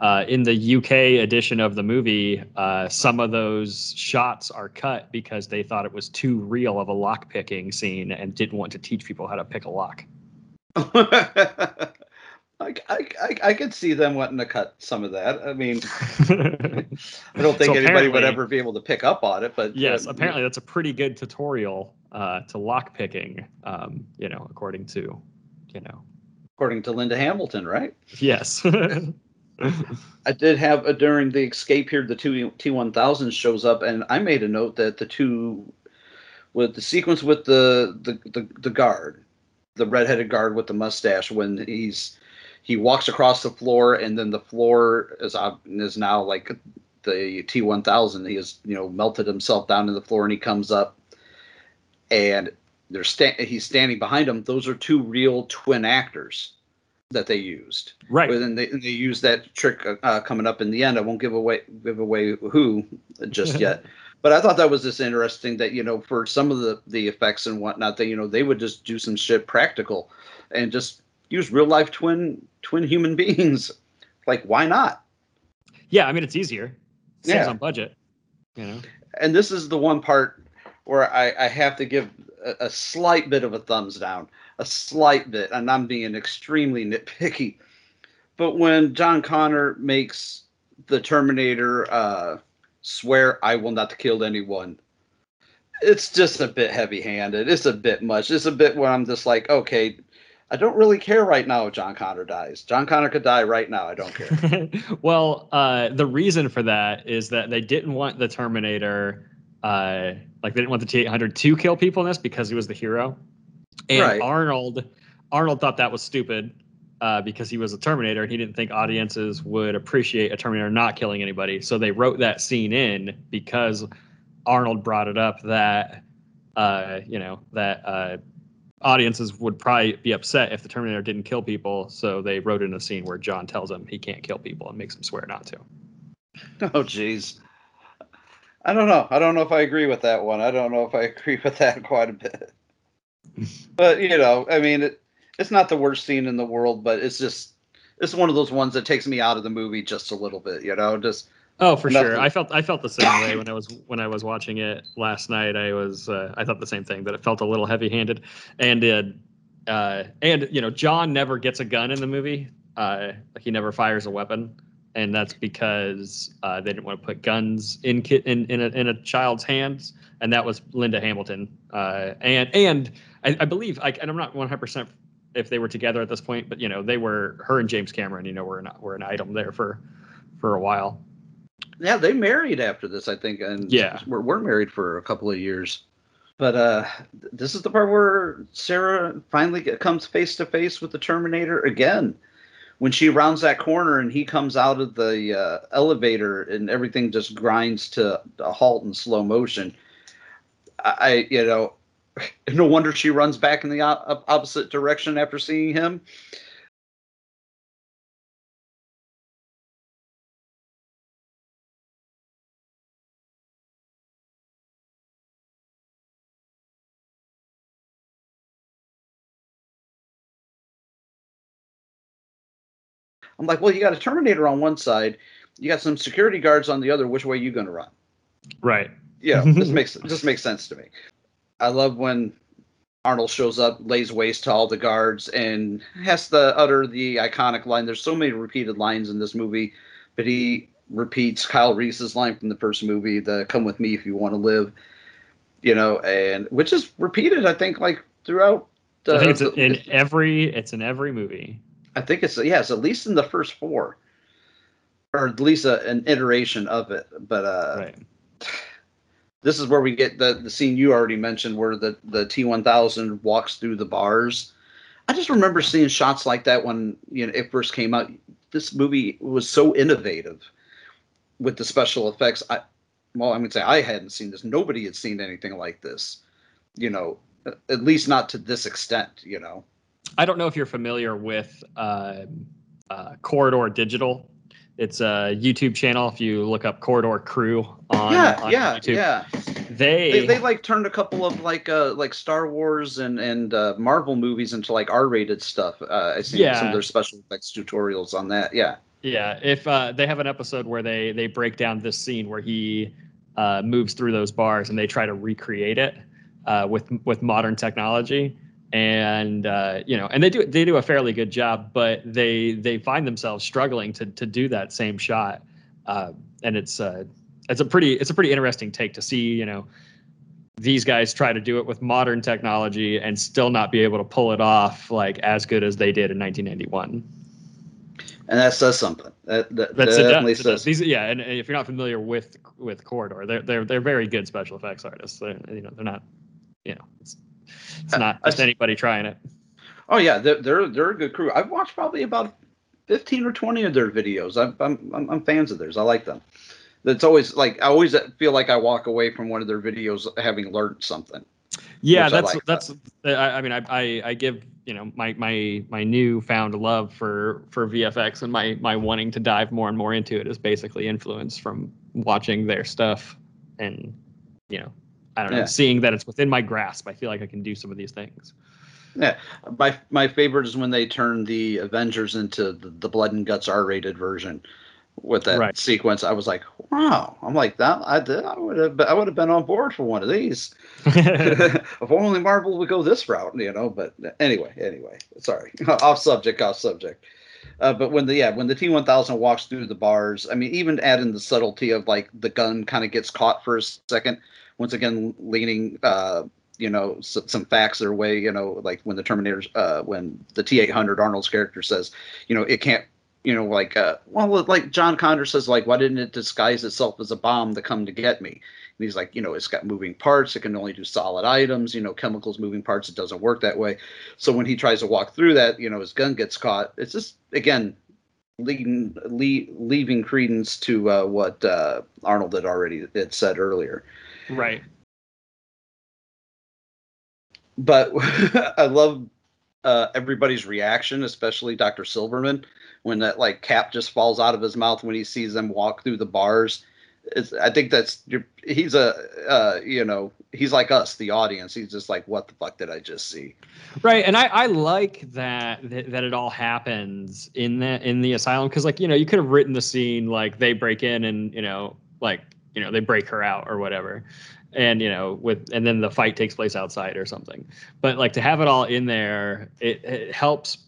uh, in the UK edition of the movie, uh, some of those shots are cut because they thought it was too real of a lock picking scene and didn't want to teach people how to pick a lock. I, I, I, I could see them wanting to cut some of that. I mean, I don't think So anybody would ever be able to pick up on it, but Yes, uh, apparently that's a pretty good tutorial uh, to lock picking. Um, you know, according to, you know, according to Linda Hamilton, right? yes. I did have uh, during the escape here, the two T one thousand shows up, and I made a note that the two, with the sequence with the the the, the guard, the redheaded guard with the mustache, when he's he walks across the floor, and then the floor is is now like the T one thousand. He has you know melted himself down to the floor, and he comes up, and they're sta- he's standing behind him. Those are two real twin actors that they used. Right. Then they they use that trick uh, coming up in the end. I won't give away give away who just yet. But I thought that was just interesting that you know for some of the the effects and whatnot that you know they would just do some shit practical and just use real life twin twin human beings. Like why not? yeah, I mean it's easier. Saves Yeah. on budget. You know. and this is the one part where I, I have to give a, a slight bit of a thumbs down, a slight bit, and I'm being extremely nitpicky. But when John Connor makes the Terminator uh, swear, "I will not kill anyone," it's just a bit heavy-handed. It's a bit much. It's a bit where I'm just like, okay, I don't really care right now if John Connor dies. John Connor could die right now. I don't care. well, uh, the reason for that is that they didn't want the Terminator, uh, like they didn't want the T800 to kill people in this because he was the hero, and Right. Arnold, Arnold thought that was stupid. Uh, because he was a Terminator, and he didn't think audiences would appreciate a Terminator not killing anybody. So they wrote that scene in because Arnold brought it up that uh, you know that uh, audiences would probably be upset if the Terminator didn't kill people. So they wrote in a scene where John tells him he can't kill people and makes him swear not to. oh, jeez. I don't know. I don't know if I agree with that one. I don't know if I agree with that quite a bit. but you know, I mean, it, it's not the worst scene in the world, but it's just it's one of those ones that takes me out of the movie just a little bit. You know, just Oh, for Nothing. sure. I felt I felt the same way when I was when I was watching it last night. I was uh, I thought the same thing that it felt a little heavy-handed, and it, uh, and you know John never gets a gun in the movie. Uh, like he never fires a weapon, and that's because uh, they didn't want to put guns in kid in in a, in a child's hands, and that was Linda Hamilton. Uh, and and I, I believe I, and I'm not 100 percent if they were together at this point, but you know they were her and James Cameron. You know were an, were an item there for for a while. Yeah, they married after this, I think, and Yeah. we're we're married for a couple of years. But uh, this is the part where Sarah finally comes face to face with the Terminator again. When she rounds that corner and he comes out of the uh, elevator and everything just grinds to a halt in slow motion, I, I you know, no wonder she runs back in the op- opposite direction after seeing him. I'm like, well, you got a Terminator on one side, you got some security guards on the other. Which way are you going to run? Right. Yeah, this makes this makes sense to me. I love when Arnold shows up, lays waste to all the guards, and has to utter the iconic line. There's so many repeated lines in this movie, but he repeats Kyle Reese's line from the first movie, the "Come with me if you want to live," you know, and which is repeated, I think, like throughout. The, I think it's the- in every it's in every movie. I think it's yes, at least in the first four, or at least a, an iteration of it. But uh, Right. this is where we get the the scene you already mentioned, where the the T one thousand walks through the bars. I just remember seeing shots like that when you know it first came out. This movie was so innovative with the special effects. I well, I'm gonna say I hadn't seen this. Nobody had seen anything like this. You know, at least not to this extent. You know. I don't know if you're familiar with uh, uh, Corridor Digital. It's a YouTube channel. If you look up Corridor Crew on, yeah, on yeah, YouTube, yeah. they, they, they like turned a couple of like uh like Star Wars and and uh, Marvel movies into like R-rated stuff. Uh, I seen some of their special effects tutorials on that. Yeah, Yeah, if uh, they have an episode where they they break down this scene where he uh, moves through those bars and they try to recreate it uh, with with modern technology, and uh, you know, and they do they do a fairly good job, but they they find themselves struggling to to do that same shot, uh, and it's uh, it's a pretty it's a pretty interesting take to see you know these guys try to do it with modern technology and still not be able to pull it off like as good as they did in 1991. and that says something. That, that, That's that definitely Does, says. These, yeah, and if you're not familiar with with Corridor, they're they're they're very good special effects artists. They're, you know, they're not, you know, it's, it's Uh, not just anybody trying it. Oh yeah, they're, they're they're a good crew. I've watched probably about fifteen or twenty of their videos. I'm I'm I'm, fans of theirs. I like them. It's always like I always feel like I walk away from one of their videos having learned something. Yeah, that's like. that's. I, I mean, I, I I give you know my my my newfound love for for VFX and my my wanting to dive more and more into it is basically influenced from watching their stuff and you know I don't know Yeah. seeing that it's within my grasp. I feel like I can do some of these things. Yeah, my my favorite is when they turn the Avengers into the, the blood and guts R-rated version with that Right. sequence. I was like, wow. I'm like that. I did. I would have. I would have been on board for one of these. if only Marvel would go this route, you know. But anyway, anyway, sorry, off subject, off subject. Uh, but when the yeah when the T one thousand walks through the bars, I mean, even adding the subtlety of like the gun kind of gets caught for a second once again leaning uh, you know some facts their way you know like when the terminators uh when the t800 arnold's character says you know it can't you know like uh well like john connor says like why didn't it disguise itself as a bomb to come to get me? And he's like you know it's got moving parts. It can only do solid items you know chemicals moving parts. It doesn't work that way. So when he tries to walk through that you know his gun gets caught. It's just again leading le- leaving credence to uh, what uh, arnold had already had said earlier Right. but I love uh, everybody's reaction, especially Dr. Silverman, when that like cap just falls out of his mouth when he sees them walk through the bars. It's, I think that's he's a uh, you know he's like us, the audience. He's just like, what the fuck did I just see? Right, and I, I like that, that that it all happens in the in the asylum because like you know you could have written the scene like they break in and you know like you know they break her out or whatever, and you know with and then the fight takes place outside or something. But like to have it all in there, it, it helps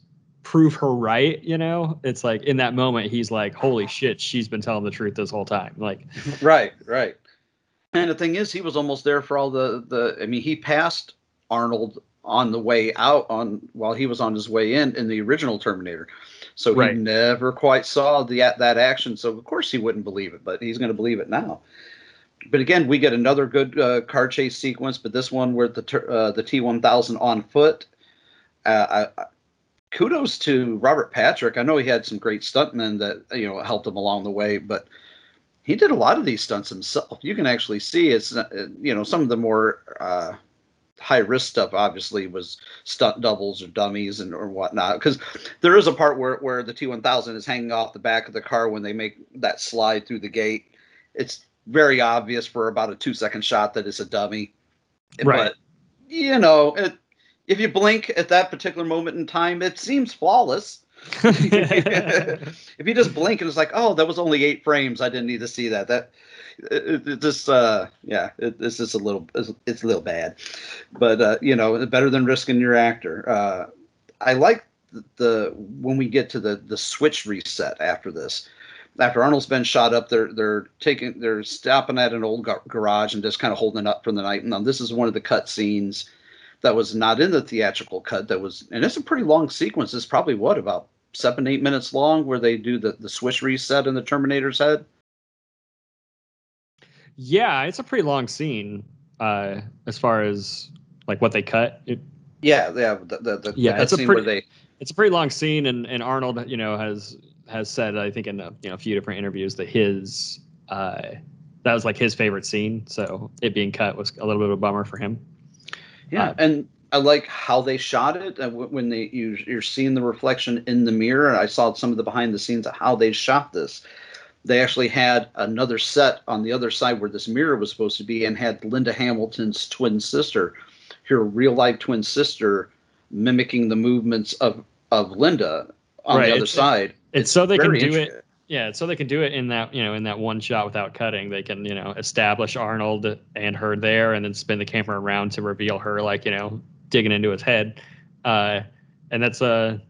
prove her right. You know, it's like in that moment he's like, holy shit, she's been telling the truth this whole time. Like right, right. And the thing is, he was almost there for all the the. I mean, he passed Arnold on the way out on while he was on his way in in the original Terminator. So Right. he never quite saw the that action. So of course he wouldn't believe it, but he's going to believe it now. But again, we get another good uh, car chase sequence, but this one where the uh, the T1000 on foot. Uh, I, I, kudos to Robert Patrick. I know he had some great stuntmen that you know helped him along the way, but he did a lot of these stunts himself. You can actually see it's uh, you know some of the more uh, high risk stuff obviously was stunt doubles or dummies and or whatnot because there is a part where where the T1000 is hanging off the back of the car when they make that slide through the gate. It's very obvious for about a two second shot that it's a dummy, Right. but you know it, if you blink at that particular moment in time, it seems flawless. if you just blink and it's like, oh, that was only eight frames. I didn't need to see that. That it, it just, uh, yeah, it, it's just a little, it's, it's a little bad, but uh, you know, better than risking your actor. Uh, I like the, when we get to the the switch reset after this. After Arnold's been shot up, they're they're taking they're stopping at an old gar- garage and just kind of holding it up for the night. Now this is one of the cut scenes that was not in the theatrical cut. That was, and it's a pretty long sequence. It's probably what about seven eight minutes long, where they do the the switch reset in the Terminator's head. yeah, it's a pretty long scene uh, as far as like what they cut. It, Yeah, yeah, the the, the Yeah, it's a pretty- they it's a pretty long scene and, and arnold you know has has said i think in a, you know a few different interviews that his uh that was like his favorite scene so it being cut was a little bit of a bummer for him Yeah, Uh, and I like how they shot it. When they you, you're seeing the reflection in the mirror, I saw some of the behind the scenes of how they shot this. They actually had another set on the other side where this mirror was supposed to be, and had Linda Hamilton's twin sister, her real life twin sister, mimicking the movements of of Linda on Right, the other it's- side. it's so they can do intricate. it yeah so they can do it in that you know in that one shot without cutting. They can you know establish arnold and her there and then spin the camera around to reveal her like you know digging into his head. Uh and that's a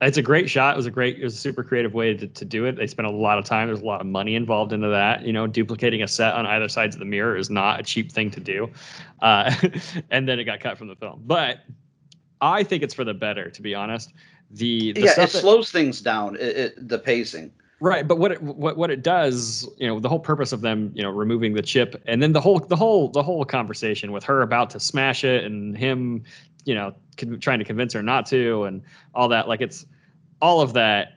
it's a great shot. It was a great it was a super creative way to, to do it. They spent a lot of time there's a lot of money involved into that. You know duplicating a set on either sides of the mirror is not a cheap thing to do. Uh and then it got cut from the film. But i think it's for the better to be honest. The, the yeah, it that- slows things down. It, it, the pacing. Right, but what it what what it does, you know, the whole purpose of them, you know, removing the chip, and then the whole the whole the whole conversation with her about to smash it, and him, you know, con- trying to convince her not to, and all that. Like it's all of that.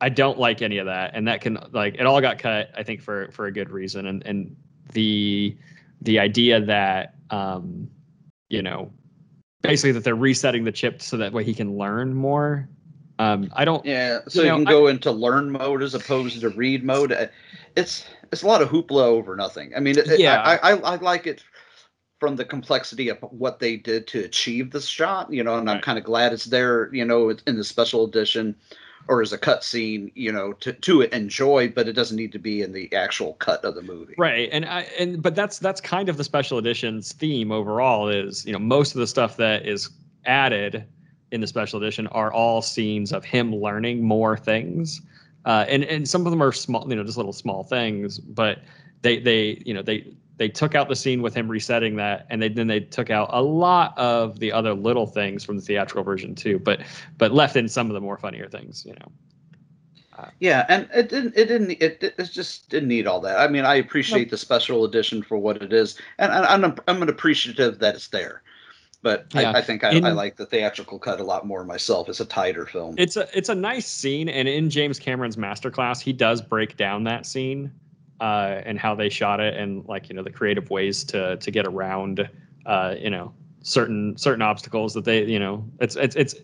I don't like any of that, and that can like it all got cut. I think for for a good reason, and and the the idea that um, you know, basically that they're resetting the chip so that way he can learn more. Um, I don't. Yeah, so you you, can I- go into learn mode as opposed to read mode. Uh, It's it's a lot of hoopla over nothing. I mean, it, Yeah. I, I I like it from the complexity of what they did to achieve this shot. You know, and I'm kind of glad it's there. You know, in the special edition or as a cut scene. You know, to to enjoy, but it doesn't need to be in the actual cut of the movie. Right, and I and but that's that's kind of the special edition's theme overall is you know most of the stuff that is added in the special edition are all scenes of him learning more things, uh, and and some of them are small, you know, just little small things, but they they you know they they took out the scene with him resetting that, and they then they took out a lot of the other little things from the theatrical version too, but but left in some of the more funnier things. You know. Yeah, and it didn't. It didn't. It, it just didn't need all that. I mean, I appreciate the special edition for what it is, and, and I'm I'm an appreciative that it's there. But Yeah. I, I think I, In- I like the theatrical cut a lot more myself. It's a tighter film. It's a it's a nice scene, and in James Cameron's masterclass, he does break down that scene uh, and how they shot it, and like you know the creative ways to to get around uh, you know certain certain obstacles that they you know it's it's it's.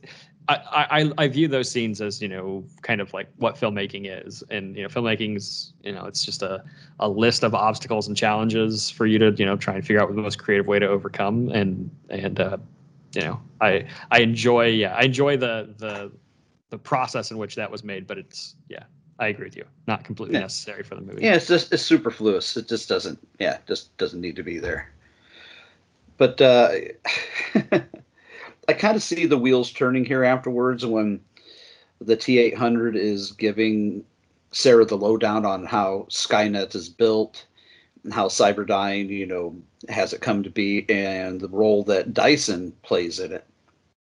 I, I, I view those scenes as you know kind of like what filmmaking is and you know filmmaking's you know it's just a, a list of obstacles and challenges for you to you know try and figure out the most creative way to overcome and and uh, you know i i enjoy yeah i enjoy the the the process in which that was made but it's yeah i agree with you not completely Yeah. necessary for the movie Yeah, it's just it's superfluous. It just doesn't. Yeah, just doesn't need to be there. But uh, I kind of see the wheels turning here afterwards when the T eight hundred is giving Sarah the lowdown on how Skynet is built and how Cyberdyne, you know, has it come to be, and the role that Dyson plays in it.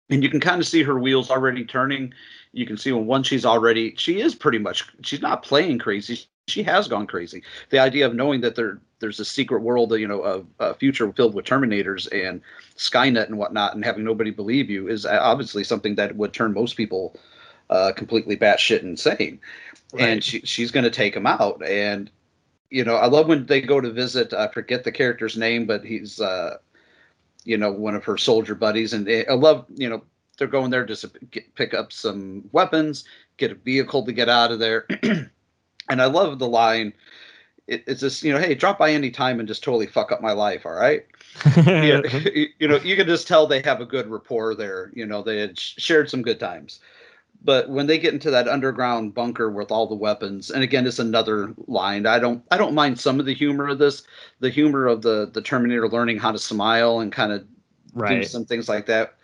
And you can kind of see her wheels already turning. You can see when one she's already she is pretty much she's not playing crazy. She has gone crazy. The idea of knowing that there there's a secret world, you know, of a future filled with Terminators and Skynet and whatnot, and having nobody believe you is obviously something that would turn most people uh, completely batshit insane. And she she's going to take him out. And you know, I love when they go to visit. I forget the character's name, but he's uh, you know one of her soldier buddies, and they, I love you know they're going there just to pick up some weapons, get a vehicle to get out of there. and I love the line. It, it's just you know, hey, drop by any time and just totally fuck up my life. All right. yeah, you know, you can just tell they have a good rapport there. You know, they had sh- shared some good times. But when they get into that underground bunker with all the weapons, and again, it's another line. I don't, I don't mind some of the humor of this. The humor of the the Terminator learning how to smile and kind of do some things like that.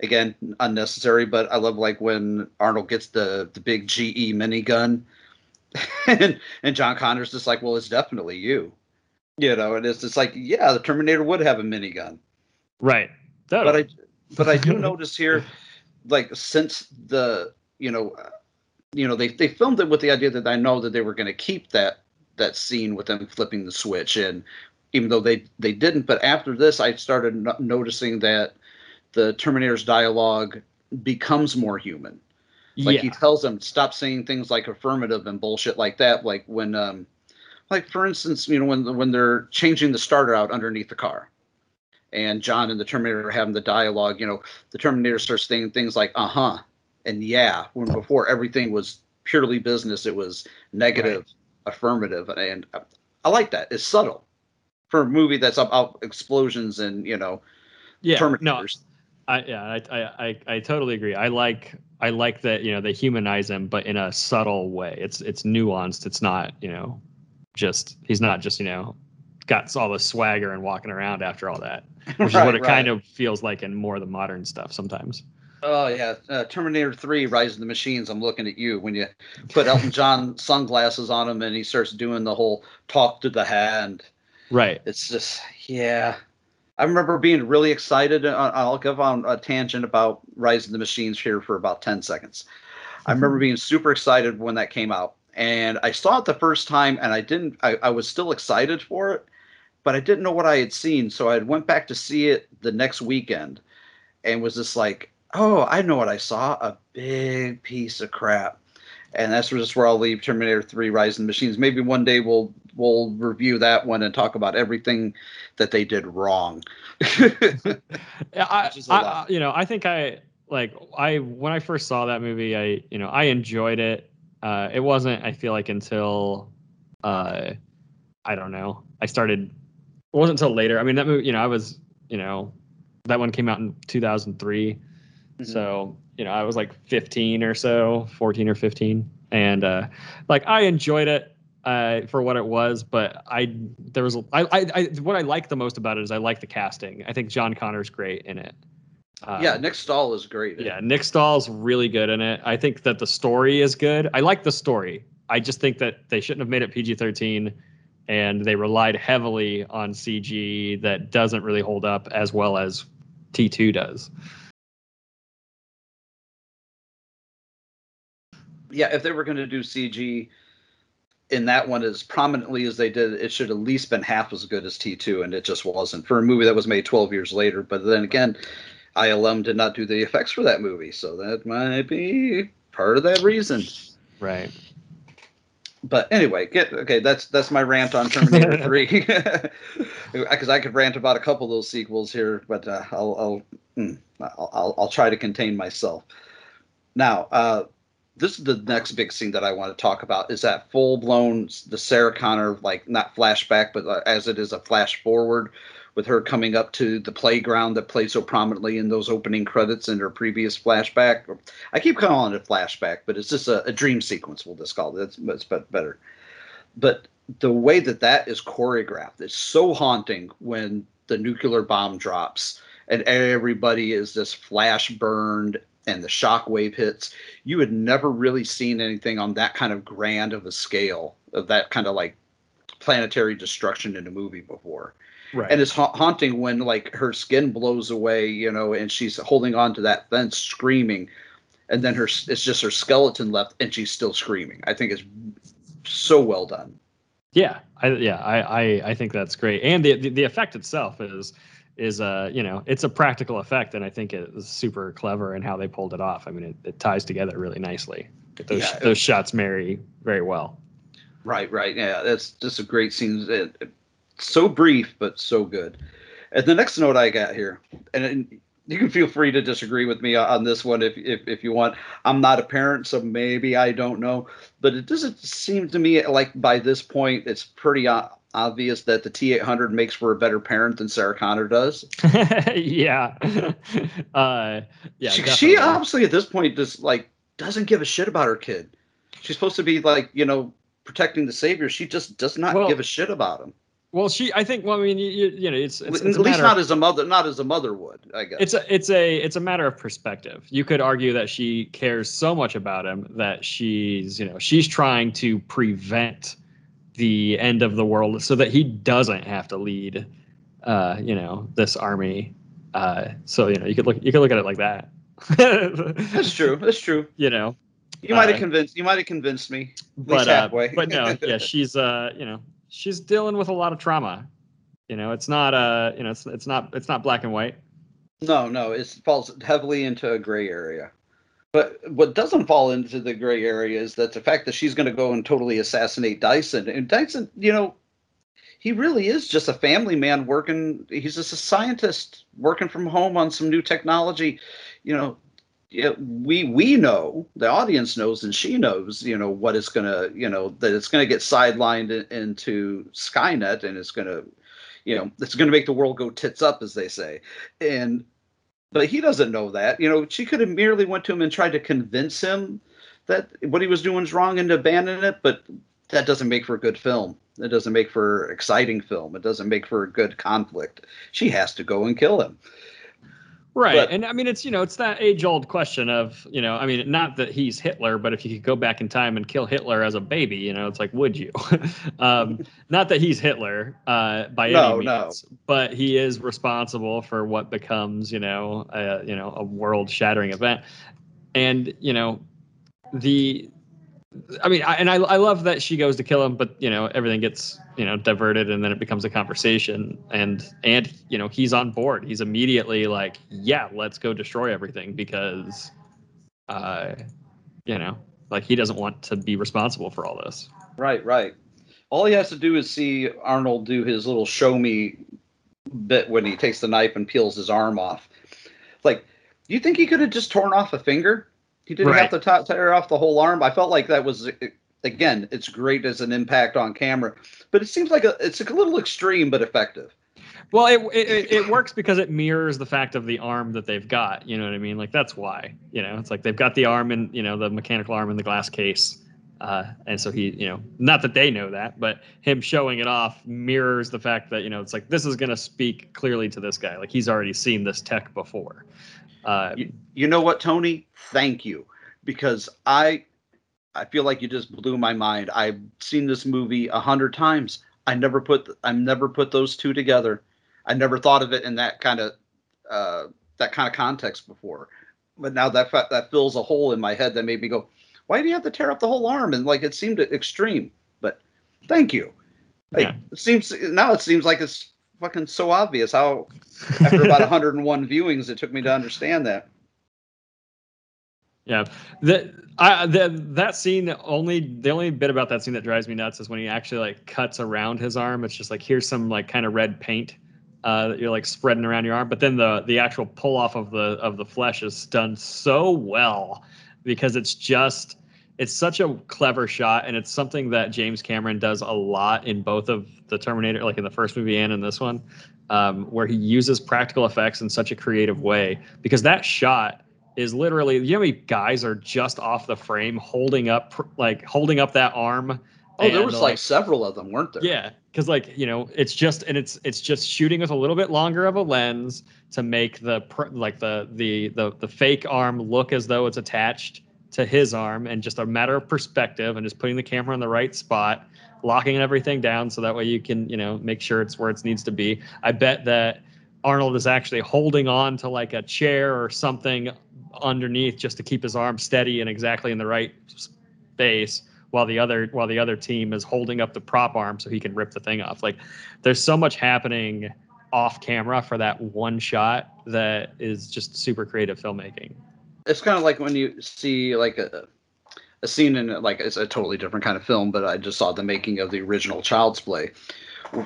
Again, unnecessary, but I love like when Arnold gets the the big GE minigun, and and John Connor's just like, well, it's definitely you, you know, and it's just like, yeah, the Terminator would have a minigun, right. But I but I do notice here, like since the you know, uh, you know they they filmed it with the idea that I know that they were going to keep that that scene with them flipping the switch, and even though they they didn't, but after this, I started no- noticing that the Terminator's dialogue becomes more human. Like he tells them stop saying things like affirmative and bullshit like that. Like when um, like for instance, you know when when they're changing the starter out underneath the car and John and the Terminator are having the dialogue, you know, the Terminator starts saying things like "uh huh" and "yeah," when before everything was purely business. It was negative, affirmative, and I, I like that. It's subtle for a movie that's about explosions and you know, yeah no Terminators. I, yeah, I, I, I, I totally agree. I like, I like that you know they humanize him, but in a subtle way. It's, it's nuanced. It's not, you know, just he's not just you know, got all the swagger and walking around after all that, which is what it kind of feels like in more of the modern stuff sometimes. Oh yeah, uh, Terminator Three: Rise of the Machines. I'm looking at you when you put Elton John sunglasses on him and he starts doing the whole talk to the hand. Right. It's just yeah. I remember being really excited. uh, I'll give on a tangent about Rise of the Machines here for about ten seconds. I remember being super excited when that came out, and I saw it the first time, and I didn't. I, I was still excited for it, but I didn't know what I had seen, so I went back to see it the next weekend, and was just like, "Oh, I know what I saw: a big piece of crap." And that's just where I'll leave Terminator 3: Rise of the Machines. Maybe one day we'll we'll review that one and talk about everything that they did wrong. Yeah, I, Which is a I, lot. I- you know, I think I like I when I first saw that movie, I you know I enjoyed it. Uh, it wasn't I feel like until uh, I don't know I started. It wasn't until later. I mean that movie, you know, I was you know that one came out in 2003, Mm-hmm. so you know I was like 15 or so, 14 or 15, and uh, like I enjoyed it uh, for what it was, but I there was I, I I what I like the most about it is I like the casting. I think John Connor's great in it. Um, yeah, Nick Stahl is great. yeah, Nick Stahl's really good in it. I think that the story is good. I like the story. I just think that they shouldn't have made it PG-13. and they relied heavily on CG that doesn't really hold up as well as T2 does. Yeah, if they were going to do CG in that one as prominently as they did, it should at least been half as good as T2, and it just wasn't for a movie that was made 12 years later. But then again, ILM did not do the effects for that movie, so that might be part of that reason. Right. But anyway, get okay. That's that's my rant on Terminator Three, because I could rant about a couple of those sequels here, but uh, I'll I'll, mm, I'll I'll I'll try to contain myself. Now, uh, this is the next big scene that I want to talk about is that full blown the Sarah Connor like not flashback, but uh, as it is a flash forward with her coming up to the playground that played so prominently in those opening credits in her previous flashback. I keep calling it a flashback, but it's just a, a dream sequence. We'll just call it. That's, that's better. But the way that that is choreographed is so haunting when the nuclear bomb drops and everybody is just flash burned and the shockwave hits. You had never really seen anything on that kind of grand of a scale of that kind of like planetary destruction in a movie before. Right. And it's ha- haunting when like her skin blows away, you know, and she's holding on to that fence screaming, and then her it's just her skeleton left, and she's still screaming. I think it's so well done. Yeah, I yeah I I, I think that's great, and the, the the effect itself is is a you know it's a practical effect, and I think it is super clever in how they pulled it off. I mean, it, it ties together really nicely. Those Yeah. those shots marry very well. Right, right. Yeah, that's just a great scene. It- it- so brief, but so good. And the next note I got here, and it- you can feel free to disagree with me on this one if, if if you want. I'm not a parent, so maybe I don't know, but it doesn't seem to me like by this point it's pretty obvious that the T800 makes for a better parent than Sarah Connor does. yeah, uh, yeah. she, she obviously at this point just like doesn't give a shit about her kid. She's supposed to be like you know protecting the savior. She just does not Well, give a shit about him. Well, she. I think. Well, I mean, you, you, know, it's, it's, At it's a least not of- as a mother, not as a mother would. I guess. it's a it's a it's a matter of perspective. You could argue that she cares so much about him that she's you know she's trying to prevent the end of the world so that he doesn't have to lead uh you know this army uh so you know you could look you could look at it like that That's true. That's true. you know You might have Uh, convinced. You might have convinced me. But uh, halfway. but no yeah she's uh you know she's dealing with a lot of trauma you know it's not uh you know it's it's not it's not black and white no, no, it falls heavily into a gray area. But what doesn't fall into the gray area is that the fact that she's going to go and totally assassinate Dyson. And Dyson, you know, he really is just a family man working. He's just a scientist working from home on some new technology. You know, we we know the audience knows and she knows. You know what it's gonna. You know that it's gonna get sidelined into Skynet and it's gonna. You know, it's going to make the world go tits up, as they say, and but he doesn't know that. You know, she could have merely went to him and tried to convince him that what he was doing is wrong and to abandon it, but that doesn't make for a good film. It doesn't make for exciting film. It doesn't make for a good conflict. She has to go and kill him. Right. But- and I mean, it's, you know, it's that age old question of, you know, I mean, not that he's Hitler, but if you could go back in time and kill Hitler as a baby, you know, it's like, would you? um, not that he's Hitler uh, by No, any no. means, but he is responsible for what becomes, you know, a, you know, a world shattering event. And, you know, the, I mean, I, and I, I love that she goes to kill him, but you know everything gets you know diverted, and then it becomes a conversation, and and you know he's on board. He's immediately like, yeah, let's go destroy everything because, uh, you know, like he doesn't want to be responsible for all this. Right, right. All he has to do is see Arnold do his little show me bit when he takes the knife and peels his arm off. Like, you think he could have just torn off a finger? He didn't Right. have to ta- tear off the whole arm. I felt like that was again, it's great as an impact on camera, but it seems like a, it's a little extreme but effective. Well, it, it it- it works because it mirrors the fact of the arm that they've got. You know what I mean? Like that's why. You know, it's like they've got the arm and you know the mechanical arm in the glass case, uh, and so he you know not that they know that, but him showing it off mirrors the fact that you know it's like this is going to speak clearly to this guy. Like he's already seen this tech before. Uh, You, you know what, Tony? Thank you, because I I feel like you just blew my mind. I've seen this movie a hundred times. I never put I never put those two together. I never thought of it in that kind of uh, that kind of context before. But now that that fills a hole in my head that made me go, why do you have to tear up the whole arm? And like it seemed extreme. But thank you. Like, Yeah. It seems now it seems like it's fucking so obvious how after about 101 viewings it took me to understand that. Yeah, that I the, that scene only the only bit about that scene that drives me nuts is when he actually like cuts around his arm. It's just like here's some like kind of red paint uh, that you're like spreading around your arm, but then the the actual pull off of the of the flesh is done so well because it's just it's such a clever shot and it's something that James Cameron does a lot in both of the Terminator, like in the first movie and in this one, um, where he uses practical effects in such a creative way because that shot is literally you know how many guys are just off the frame holding up like holding up that arm Oh, there was like, several of them, weren't there? yeah because like you know it's just and it's it's just shooting with a little bit longer of a lens to make the like the the the the fake arm look as though it's attached to his arm and just a matter of perspective and just putting the camera in the right spot locking everything down so that way you can you know make sure it's where it needs to be. I bet that arnold is actually holding on to like a chair or something underneath just to keep his arm steady and exactly in the right space while the other while the other team is holding up the prop arm so he can rip the thing off. Like there's so much happening off camera for that one shot that is just super creative filmmaking it's kind of like when you see like a a scene in like it's a totally different kind of film, but I just saw the making of the original Child's Play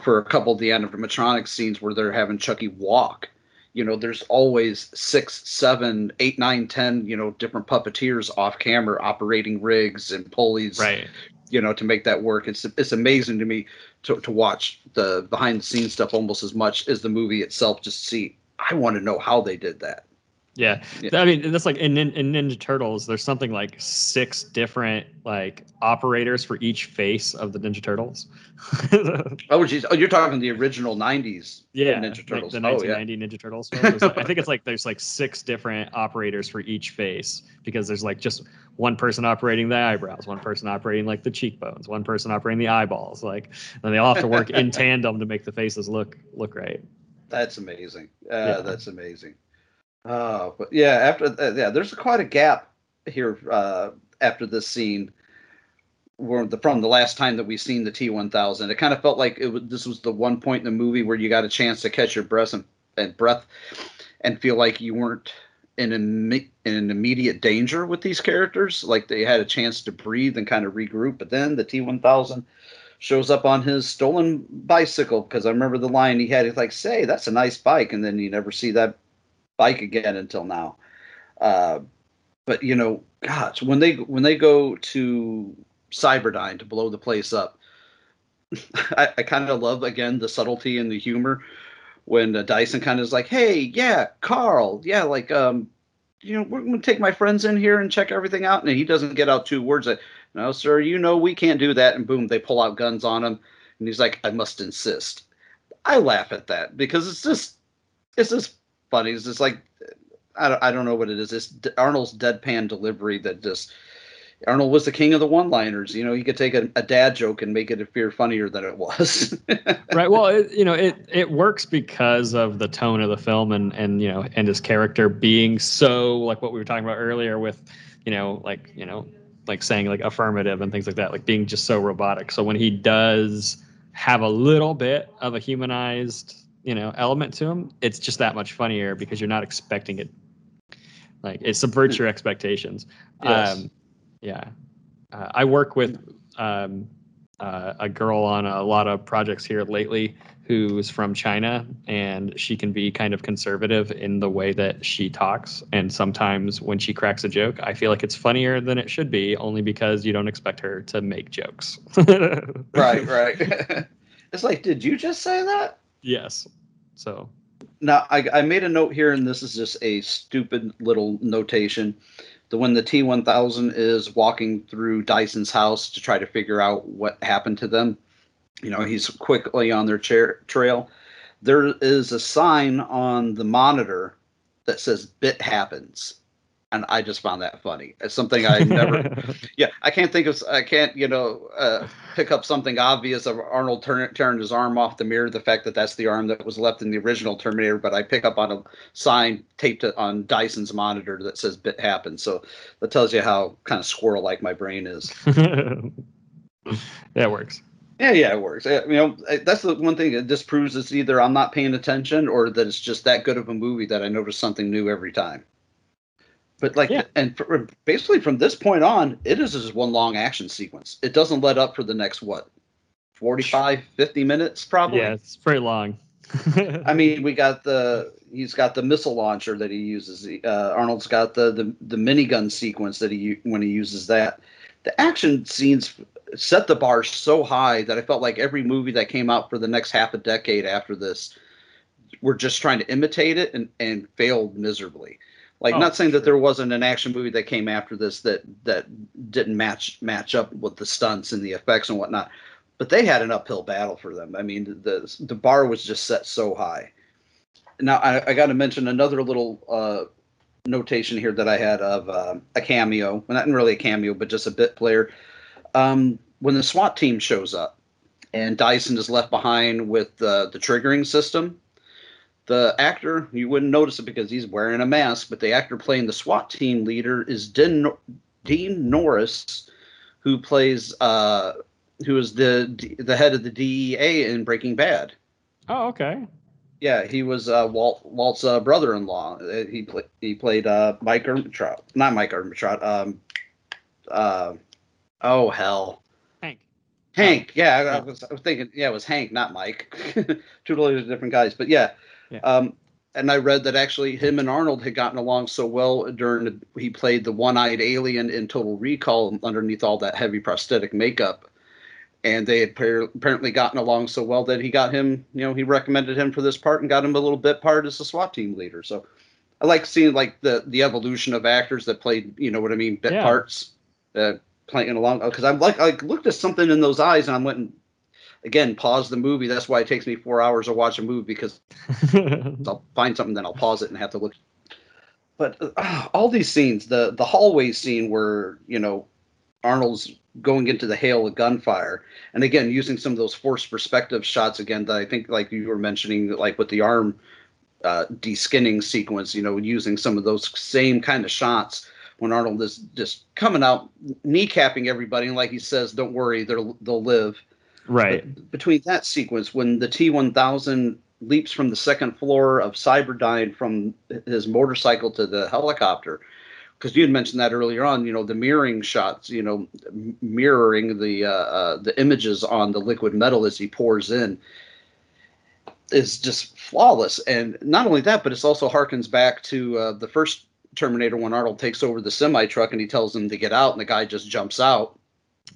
for a couple of the animatronic scenes where they're having Chucky walk. You know, there's always six, seven, eight, nine, ten, you know, different puppeteers off camera operating rigs and pulleys, right? You know, to make that work. It's it's amazing to me to to watch the behind the scenes stuff almost as much as the movie itself. Just see, I want to know how they did that. Yeah. I mean, that's like in, in Ninja Turtles, there's something like six different like operators for each face of the Ninja Turtles. Oh, geez. Oh, you're talking the original '90s Yeah, Ninja like Turtles. the oh, yeah. 1990 Ninja Turtles. like- I think it's like there's like six different operators for each face because there's like just one person operating the eyebrows, one person operating like the cheekbones, one person operating the eyeballs. Like, and they all have to work in tandem to make the faces look look right. That's amazing. Uh, Yeah. That's amazing. Oh, but yeah, after uh, yeah, there's quite a gap here uh, after this scene. Where the from the last time that we've seen the T1000, it kind of felt like it was, this was the one point in the movie where you got a chance to catch your breath and, and breath, and feel like you weren't in in immediate danger with these characters. Like they had a chance to breathe and kind of regroup. But then the T1000 shows up on his stolen bicycle because I remember the line he had. He's like, "Say, that's a nice bike," and then you never see that bike again until now. Uh, but you know, gosh, when they when they go to Cyberdyne to blow the place up, I, I kind of love again the subtlety and the humor when uh, Dyson kind of is like, "Hey, yeah, Carl, yeah, like um." You know, we're going to take my friends in here and check everything out. And he doesn't get out two words. Like, no, sir, you know we can't do that. And boom, they pull out guns on him. And he's like, I must insist. I laugh at that because it's just, it's just funny. It's just like, I don't, I don't know what it is. D- Arnold's deadpan delivery that just, Arnold was the king of the one-liners. You know, he could take a, a dad joke and make it appear funnier than it was. right. Well, it, you know, it it works because of the tone of the film and and you know and his character being so like what we were talking about earlier with, you know, like you know, like saying like affirmative and things like that, like being just so robotic. So when he does have a little bit of a humanized you know element to them it's just that much funnier because you're not expecting it. Like it subverts your expectations. Yes. Um, yeah, uh, I work with um, uh, a girl on a lot of projects here lately who's from China, and she can be kind of conservative in the way that she talks. And sometimes when she cracks a joke, I feel like it's funnier than it should be, only because you don't expect her to make jokes. right, right. it's like, did you just say that? Yes. So Now, I, I made a note here, and this is just a stupid little notation. The when the T1000 is walking through Dyson's house to try to figure out what happened to them, you know, he's quickly on their chair, trail. There is a sign on the monitor that says "Bit happens." And I just found that funny. It's something I never. yeah, I can't think of. I can't you know uh, pick up something obvious of Arnold turn, tearing his arm off the mirror. The fact that that's the arm that was left in the original Terminator, but I pick up on a sign taped on Dyson's monitor that says "Bit happened." So that tells you how kind of squirrel like my brain is. that works. Yeah, yeah, it works. You know, that's the one thing. It disproves it's either I'm not paying attention or that it's just that good of a movie that I notice something new every time. But like, yeah. and for, basically from this point on, it is just one long action sequence. It doesn't let up for the next what, 45, 50 minutes probably. Yeah, it's pretty long. I mean, we got the he's got the missile launcher that he uses. Uh, Arnold's got the the the minigun sequence that he when he uses that. The action scenes set the bar so high that I felt like every movie that came out for the next half a decade after this were just trying to imitate it and, and failed miserably. Like, oh, not saying sure. that there wasn't an action movie that came after this that that didn't match match up with the stunts and the effects and whatnot, but they had an uphill battle for them. I mean, the the bar was just set so high. Now, I, I got to mention another little uh, notation here that I had of uh, a cameo. Well, not really a cameo, but just a bit player um, when the SWAT team shows up and Dyson is left behind with the, the triggering system, the actor, you wouldn't notice it because he's wearing a mask, but the actor playing the SWAT team leader is Dean, Dean Norris, who plays, uh, who is the the head of the DEA in Breaking Bad. Oh, okay. Yeah, he was uh, Walt Walt's uh, brother-in-law. Uh, he played he played uh, Mike Ehrmantraut, not Mike Ehrmantraut. Um, uh, Oh hell. Hank. Hank, yeah, I, I, was, I was thinking, yeah, it was Hank, not Mike. Two totally different guys, but yeah. Yeah. Um, and I read that actually him and Arnold had gotten along so well during the, he played the one-eyed alien in Total Recall underneath all that heavy prosthetic makeup, and they had apparently gotten along so well that he got him, you know, he recommended him for this part and got him a little bit part as a SWAT team leader. So I like seeing like the the evolution of actors that played, you know what I mean, bit yeah. parts. Uh, playing along because I'm like I looked at something in those eyes and I went and again pause the movie. That's why it takes me four hours to watch a movie because I'll find something then I'll pause it and have to look. But uh, all these scenes, the the hallway scene where you know Arnold's going into the hail of gunfire, and again using some of those forced perspective shots again that I think like you were mentioning like with the arm uh, de-skinning sequence, you know, using some of those same kind of shots when Arnold is just coming out, kneecapping everybody, and like he says, "Don't worry, they'll they'll live." Right. But between that sequence, when the T1000 leaps from the second floor of Cyberdyne from his motorcycle to the helicopter, because you had mentioned that earlier on, you know, the mirroring shots, you know, mirroring the uh, uh, the images on the liquid metal as he pours in is just flawless. And not only that, but it's also harkens back to uh, the first Terminator when Arnold takes over the semi truck and he tells him to get out, and the guy just jumps out.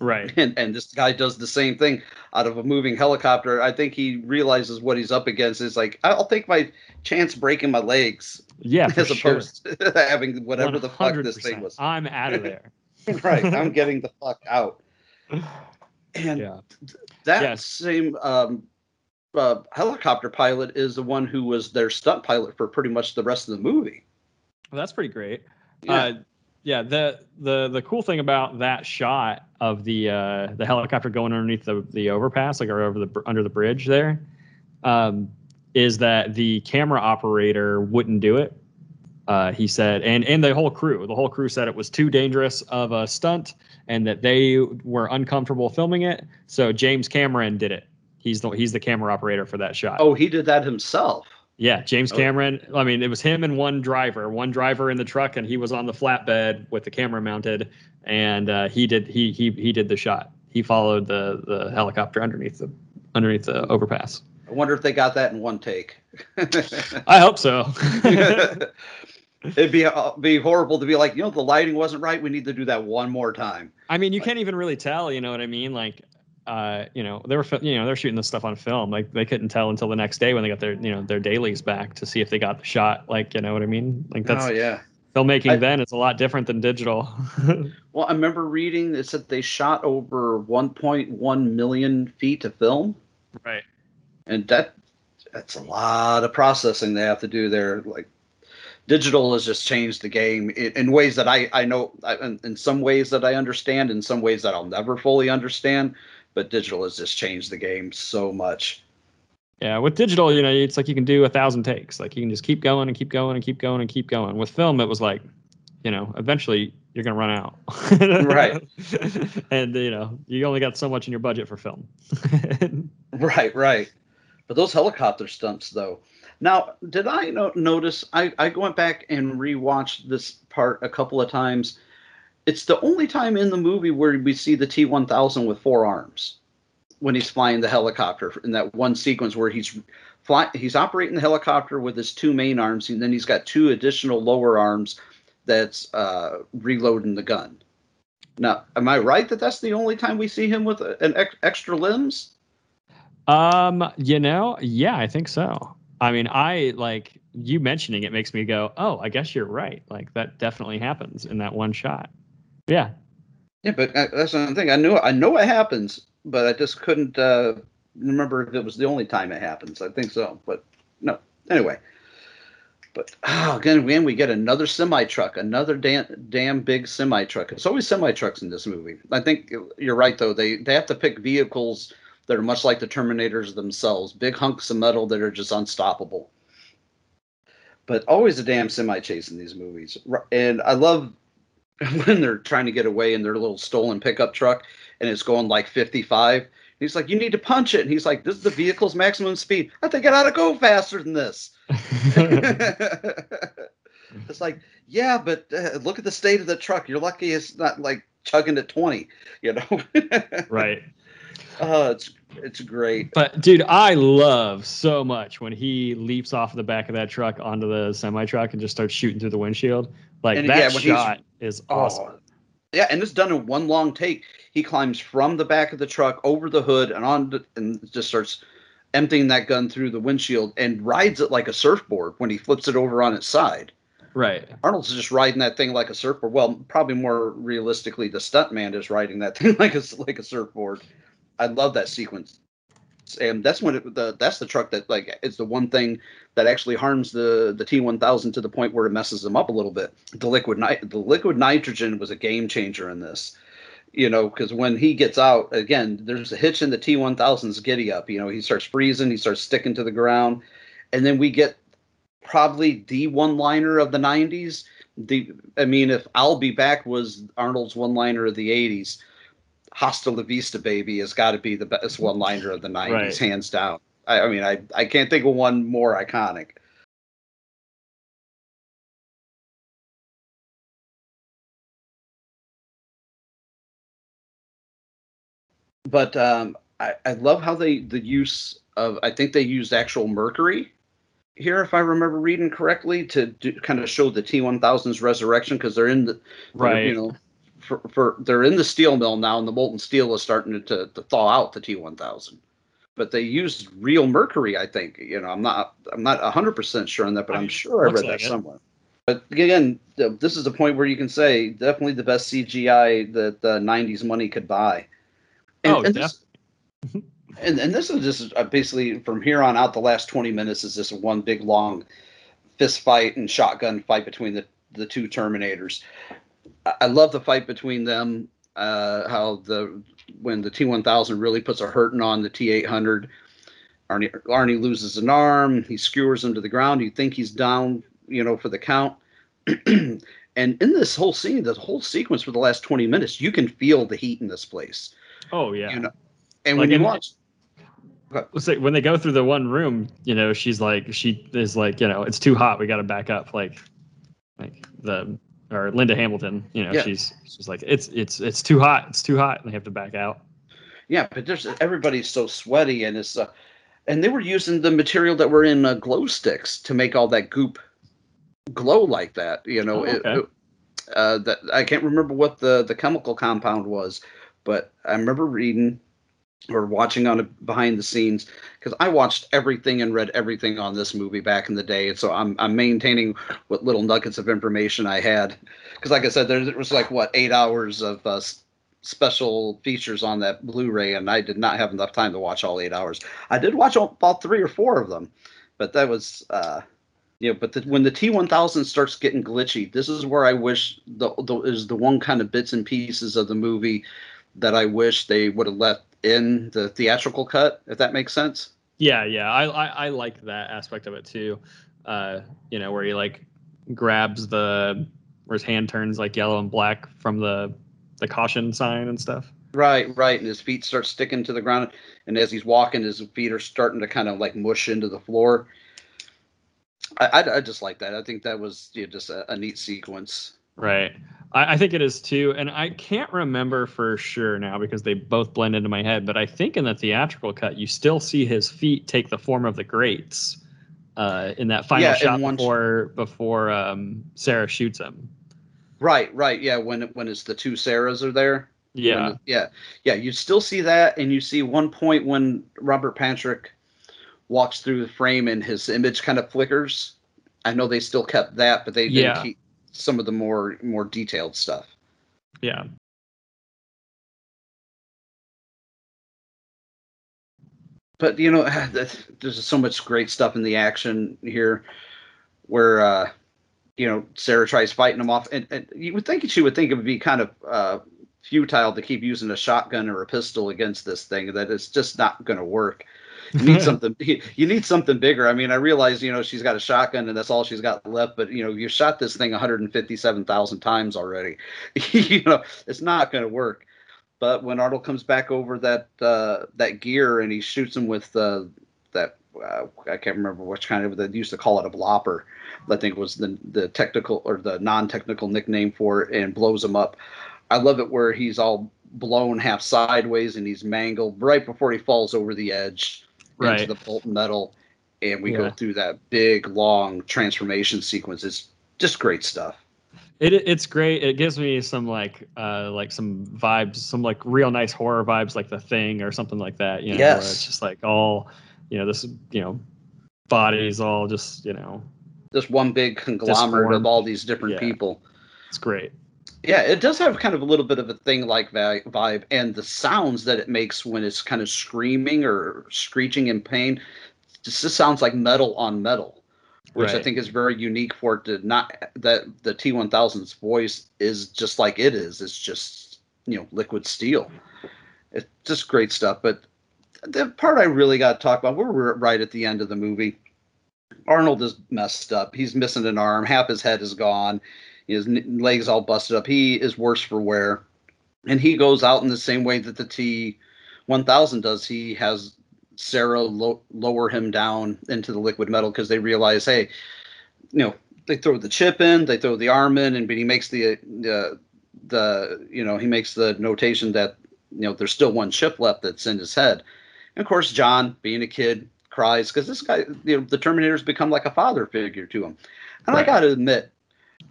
Right. And and this guy does the same thing out of a moving helicopter. I think he realizes what he's up against is like, I'll take my chance breaking my legs. Yeah. As opposed sure. to having whatever 100%. the fuck this thing was. I'm out of there. right. I'm getting the fuck out. And yeah. that yes. same um, uh, helicopter pilot is the one who was their stunt pilot for pretty much the rest of the movie. Well, that's pretty great. Yeah. Uh, yeah. The the the cool thing about that shot of the uh, the helicopter going underneath the the overpass, like or over the under the bridge there, um, is that the camera operator wouldn't do it. Uh, he said, and and the whole crew, the whole crew said it was too dangerous of a stunt, and that they were uncomfortable filming it. So James Cameron did it. He's the he's the camera operator for that shot. Oh, he did that himself. Yeah, James oh. Cameron. I mean, it was him and one driver. One driver in the truck, and he was on the flatbed with the camera mounted, and uh, he did he he he did the shot. He followed the the helicopter underneath the underneath the overpass. I wonder if they got that in one take. I hope so. It'd be uh, be horrible to be like, you know, the lighting wasn't right. We need to do that one more time. I mean, you like, can't even really tell. You know what I mean? Like, uh, you know, they were, you know, they're shooting this stuff on film. Like they couldn't tell until the next day when they got their, you know, their dailies back to see if they got the shot. Like, you know what I mean? Like that's, oh yeah. Filmmaking I, then is a lot different than digital. well, I remember reading it said they shot over 1.1 million feet of film. Right. And that, that's a lot of processing they have to do there. Like digital has just changed the game in, in ways that I I know in, in some ways that I understand, in some ways that I'll never fully understand. But digital has just changed the game so much. Yeah, with digital, you know, it's like you can do a thousand takes. Like you can just keep going and keep going and keep going and keep going. With film, it was like, you know, eventually you're gonna run out. right. and you know, you only got so much in your budget for film. right, right. But those helicopter stunts, though. Now, did I no- notice? I I went back and rewatched this part a couple of times. It's the only time in the movie where we see the T1000 with four arms when he's flying the helicopter in that one sequence where he's fly, he's operating the helicopter with his two main arms and then he's got two additional lower arms that's uh, reloading the gun. Now, am I right that that's the only time we see him with an ex- extra limbs? Um, you know, yeah, I think so. I mean, I like you mentioning it makes me go, "Oh, I guess you're right." Like that definitely happens in that one shot. Yeah. Yeah, but uh, that's the thing. I knew I know it happens, but I just couldn't uh, remember if it was the only time it happens. I think so, but no. Anyway, but oh, again, again, we get another semi truck, another damn, damn big semi truck. It's always semi trucks in this movie. I think you're right though. They they have to pick vehicles that are much like the Terminators themselves, big hunks of metal that are just unstoppable. But always a damn semi chase in these movies, and I love when they're trying to get away in their little stolen pickup truck and it's going like 55. He's like, you need to punch it. And he's like, this is the vehicle's maximum speed. I think it ought to go faster than this. it's like, yeah, but uh, look at the state of the truck. You're lucky it's not like chugging at 20, you know? right. Oh, uh, it's it's great. But dude, I love so much when he leaps off the back of that truck onto the semi truck and just starts shooting through the windshield. Like and that yeah, shot is awesome. Oh, yeah, and it's done in one long take. He climbs from the back of the truck over the hood and on the, and just starts emptying that gun through the windshield and rides it like a surfboard when he flips it over on its side. Right. Arnold's just riding that thing like a surfboard. Well, probably more realistically, the stuntman is riding that thing like a like a surfboard. I love that sequence, and that's when it, the that's the truck that like is the one thing that actually harms the the T1000 to the point where it messes them up a little bit. The liquid ni- the liquid nitrogen was a game changer in this. You know, because when he gets out again, there's a hitch in the T1000's giddy up. You know, he starts freezing, he starts sticking to the ground, and then we get probably the one liner of the 90s. The I mean, if I'll be back was Arnold's one liner of the 80s Hasta la Vista Baby has got to be the best one liner of the 90s, right. hands down. I, I, mean, I, I can't think of one more iconic. But um, I, I love how they the use of I think they used actual mercury here, if I remember reading correctly, to do, kind of show the T1000's resurrection because they're in the right. You know, for, for they're in the steel mill now, and the molten steel is starting to, to, thaw out the T1000. But they used real mercury, I think. You know, I'm not I'm not 100 percent sure on that, but I'm sure I read like that it. somewhere. But again, this is a point where you can say definitely the best CGI that the 90s money could buy. And, oh, and this, and, and this is just uh, basically from here on out, the last 20 minutes is just one big long fist fight and shotgun fight between the, the two Terminators. I love the fight between them. Uh, how the when the T1000 really puts a hurting on the T800, Arnie Arnie loses an arm. He skewers him to the ground. You think he's down, you know, for the count. and in this whole scene, the whole sequence for the last 20 minutes, you can feel the heat in this place. Oh yeah. You know, and like when you watch. Let's say when they go through the one room, you know, she's like, she is like, you know, it's too hot. We got to back up. Like, like the or Linda Hamilton, you know, yeah. she's she's like it's it's it's too hot, it's too hot, and they have to back out. Yeah, but there's everybody's so sweaty, and it's uh, and they were using the material that were in uh, glow sticks to make all that goop glow like that. You know, oh, okay. it, uh, that I can't remember what the the chemical compound was, but I remember reading or watching on a, behind the scenes because I watched everything and read everything on this movie back in the day, and so I'm I'm maintaining what little nuggets of information I had because, like I said, there was like what eight hours of uh, special features on that Blu-ray, and I did not have enough time to watch all eight hours. I did watch all, about three or four of them, but that was uh, Yeah, but the, when the T1000 starts getting glitchy, this is where I wish the, the is the one kind of bits and pieces of the movie that I wish they would have left in the theatrical cut, if that makes sense. Yeah, yeah, I I, I like that aspect of it too. Uh, you know, where he like grabs the where his hand turns like yellow and black from the the caution sign and stuff. Right, right, and his feet start sticking to the ground, and as he's walking, his feet are starting to kind of like mush into the floor. I, I, I just like that. I think that was you know, just a, a neat sequence. Right. I, I, think it is too. And I can't remember for sure now because they both blend into my head, but I think in the theatrical cut, you still see his feet take the form of the grates uh, in that final yeah, shot before, before um, Sarah shoots him. Right, right. Yeah, when when it's the two Sarahs are there. Yeah. The, yeah. Yeah. You still see that, and you see one point when Robert Patrick walks through the frame and his image kind of flickers. I know they still kept that, but they didn't yeah. keep some of the more more detailed stuff. Yeah. But you know, there's so much great stuff in the action here, where uh, you know Sarah tries fighting him off, and, and you would think she would think it would be kind of uh, futile to keep using a shotgun or a pistol against this thing. That it's just not going to work. You need something. You need something bigger. I mean, I realize you know she's got a shotgun and that's all she's got left. But you know, you shot this thing 157,000 times already. you know, it's not going to work. But when Arnold comes back over that uh, that gear and he shoots him with uh, that uh, I can't remember which kind of they used to call it a blooper. I think was the the technical or the non-technical nickname for it, and blows him up. I love it where he's all blown half sideways and he's mangled right before he falls over the edge right. into the molten metal, and we yeah. go through that big long transformation sequence. It's just great stuff. It, it's great. It gives me some like uh like some vibes, some like real nice horror vibes, like The Thing or something like that. You know, yes. it's just like all, you know, this you know, bodies all just you know, just one big conglomerate of all these different yeah. people. It's great. Yeah, it does have kind of a little bit of a thing like vibe, and the sounds that it makes when it's kind of screaming or screeching in pain, just, just sounds like metal on metal, which right. I think is very unique for it to not that the T1000's voice is just like it is. It's just you know liquid steel. It's just great stuff. But the part I really got to talk about, we're right at the end of the movie. Arnold is messed up. He's missing an arm. Half his head is gone his legs all busted up. He is worse for wear, and he goes out in the same way that the T 1000 does. He has Sarah lo- lower him down into the liquid metal because they realize, hey, you know, they throw the chip in, they throw the arm in, and but he makes the the the you know he makes the notation that you know there's still one chip left that's in his head. And of course, John, being a kid, cries because this guy, you know, the Terminator's become like a father figure to him. And right. I got to admit,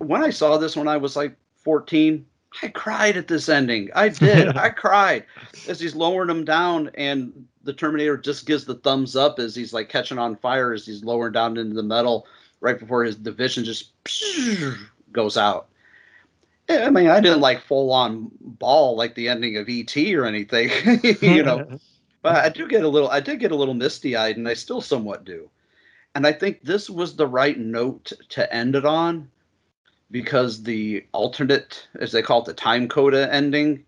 when I saw this when I was like 14, I cried at this ending. I did. I cried as he's lowering him down, and the Terminator just gives the thumbs up as he's like catching on fire as he's lowering down into the metal right before his division just goes out. Eh, I mean, I didn't like full on ball like the ending of ET or anything, you know. but I do get a little, I did get a little misty eyed, and I still somewhat do. And I think this was the right note to end it on because the alternate, as they call it, the time coda ending,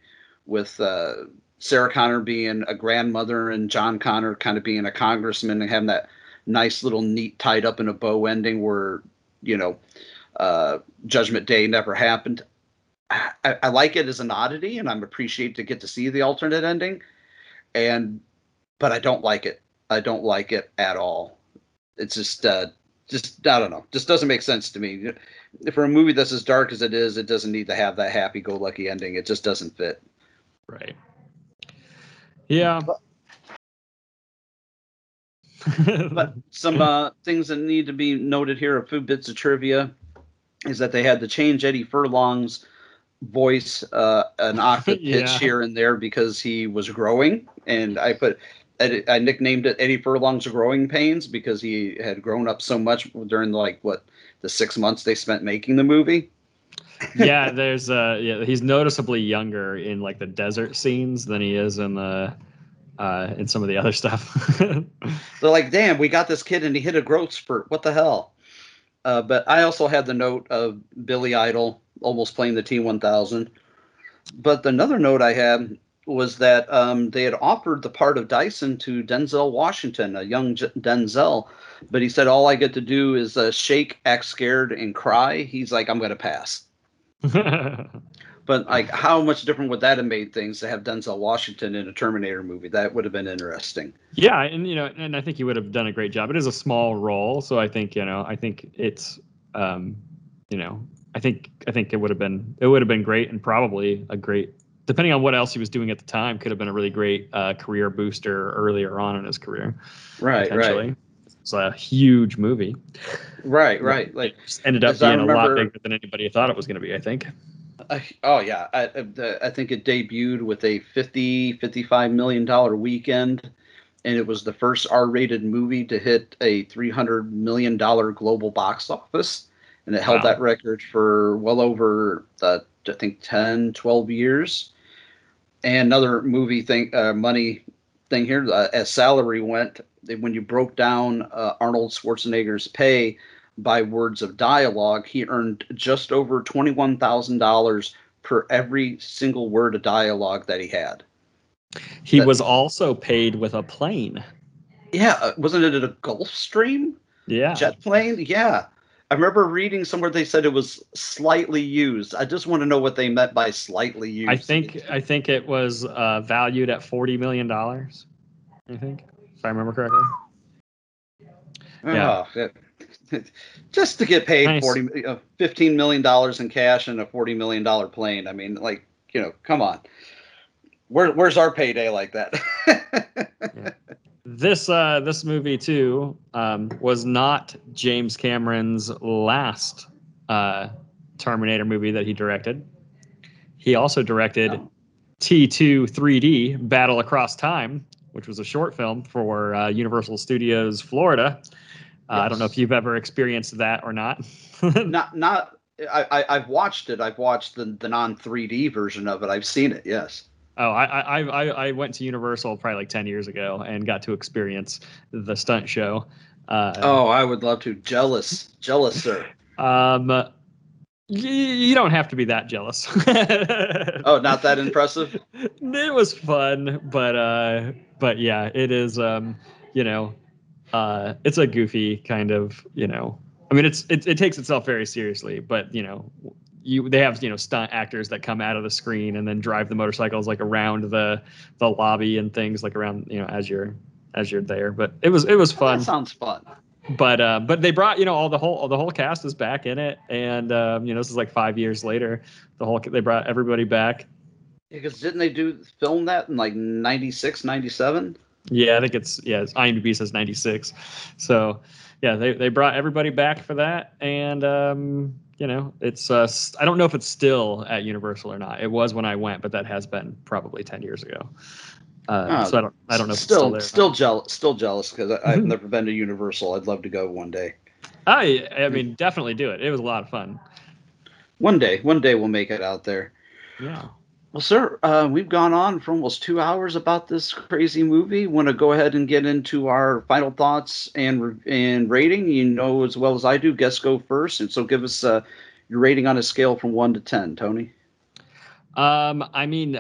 with uh, Sarah Connor being a grandmother and John Connor kind of being a congressman and having that nice little neat tied up in a bow ending where you know uh, Judgment Day never happened. I, I, like it as an oddity, and I'm appreciated to get to see the alternate ending, and but I don't like it. I don't like it at all. It's just uh, just I don't know, just doesn't make sense to me for a movie that's as dark as it is, it doesn't need to have that happy-go-lucky ending. It just doesn't fit. Right. Yeah. But, but some uh, things that need to be noted here, a few bits of trivia, is that they had to change Eddie Furlong's voice uh, an octave pitch yeah. here and there because he was growing, and I put I nicknamed it Eddie Furlong's growing pains because he had grown up so much during like what the six months they spent making the movie. yeah, there's uh yeah, he's noticeably younger in like the desert scenes than he is in the uh in some of the other stuff. They're like, damn, we got this kid and he hit a growth spurt. What the hell? Uh, but I also had the note of Billy Idol almost playing the T1000. But another note I had was that um, they had offered the part of Dyson to Denzel Washington, a young J- Denzel, but he said all I get to do is uh, shake, act scared, and cry. He's like, I'm going to pass. but like, how much different would that have made things to have Denzel Washington in a Terminator movie? That would have been interesting. Yeah, and you know, and I think he would have done a great job. It is a small role, so I think you know, I think it's, um, you know, I think I think it would have been it would have been great and probably a great depending on what else he was doing at the time could have been a really great uh, career booster earlier on in his career. Right, right. It's a huge movie. Right, right. Like ended up I being a lot bigger than anybody thought it was going to be. I think. Uh, oh yeah, I, I- I think it debuted with a 50 55 million dollar weekend and it was the first R-rated movie to hit a 300 million dollar global box office and it held Wow. that record for well over uh, I think 10 12 years. And another movie thing uh, money thing here uh, as salary went when you broke down uh, Arnold Schwarzenegger's pay by words of dialogue, he earned just over $21,000 per every single word of dialogue that he had. He was also paid with a plane. Yeah, uh, wasn't it a Gulfstream Yeah. jet plane? Yeah. I remember reading somewhere they said it was slightly used. I just want to know what they meant by slightly used. I think I think it was uh, valued at forty million dollars. I think, if I remember correctly. yeah. Oh, yeah. just to get paid Nice. 40 uh, 15 million dollars in cash and a 40 million dollar plane. I mean, like, you know, come on. Where, where's our payday like that? This uh, this movie too um, was not James Cameron's last uh, Terminator movie that he directed. He also directed T2 3D Battle Across Time, which was a short film for uh, Universal Studios Florida. Uh, I don't know if you've ever experienced that or not. not not I, I I've watched it. I've watched the, the non 3D version of it. I've seen it. Yes. Oh, I, I I I went to Universal probably like ten years ago and got to experience the stunt show. Uh, Oh, I would love to. Jealous, jealous, sir. Um, you don't have to be that jealous. Oh, not that impressive. it was fun, but uh, but yeah, it is. Um, you know, uh, it's a goofy kind of. You know, I mean, it's it, it takes itself very seriously, but you know, you they have you know stunt actors that come out of the screen and then drive the motorcycles like around the the lobby and things like around you know as you're as you're there. But it was it was fun That sounds fun. but uh, but they brought you know all the whole the whole cast is back in it, and um, you know this is like five years later. The whole they brought everybody back. Because didn't they do film that in like 96, 97? Yeah, I think it's yeah. It's, IMDb says ninety six, so yeah, they they brought everybody back for that, and um, you know it's uh, I don't know if it's still at Universal or not. It was when I went, but that has been probably ten years ago. Uh, Oh, so I don't I don't know if Still, it's still still jealous. Still jealous because I've never been to Universal. I'd love to go one day. I I mean definitely do it. It was a lot of fun. One day, one day we'll make it out there. Yeah. Well, sir, uh, we've gone on for almost two hours about this crazy movie. Want to go ahead and get into our final thoughts and and rating? You know as well as I do. Guests go first, and so give us uh, your rating on a scale from one to ten, Tony. Um, I mean,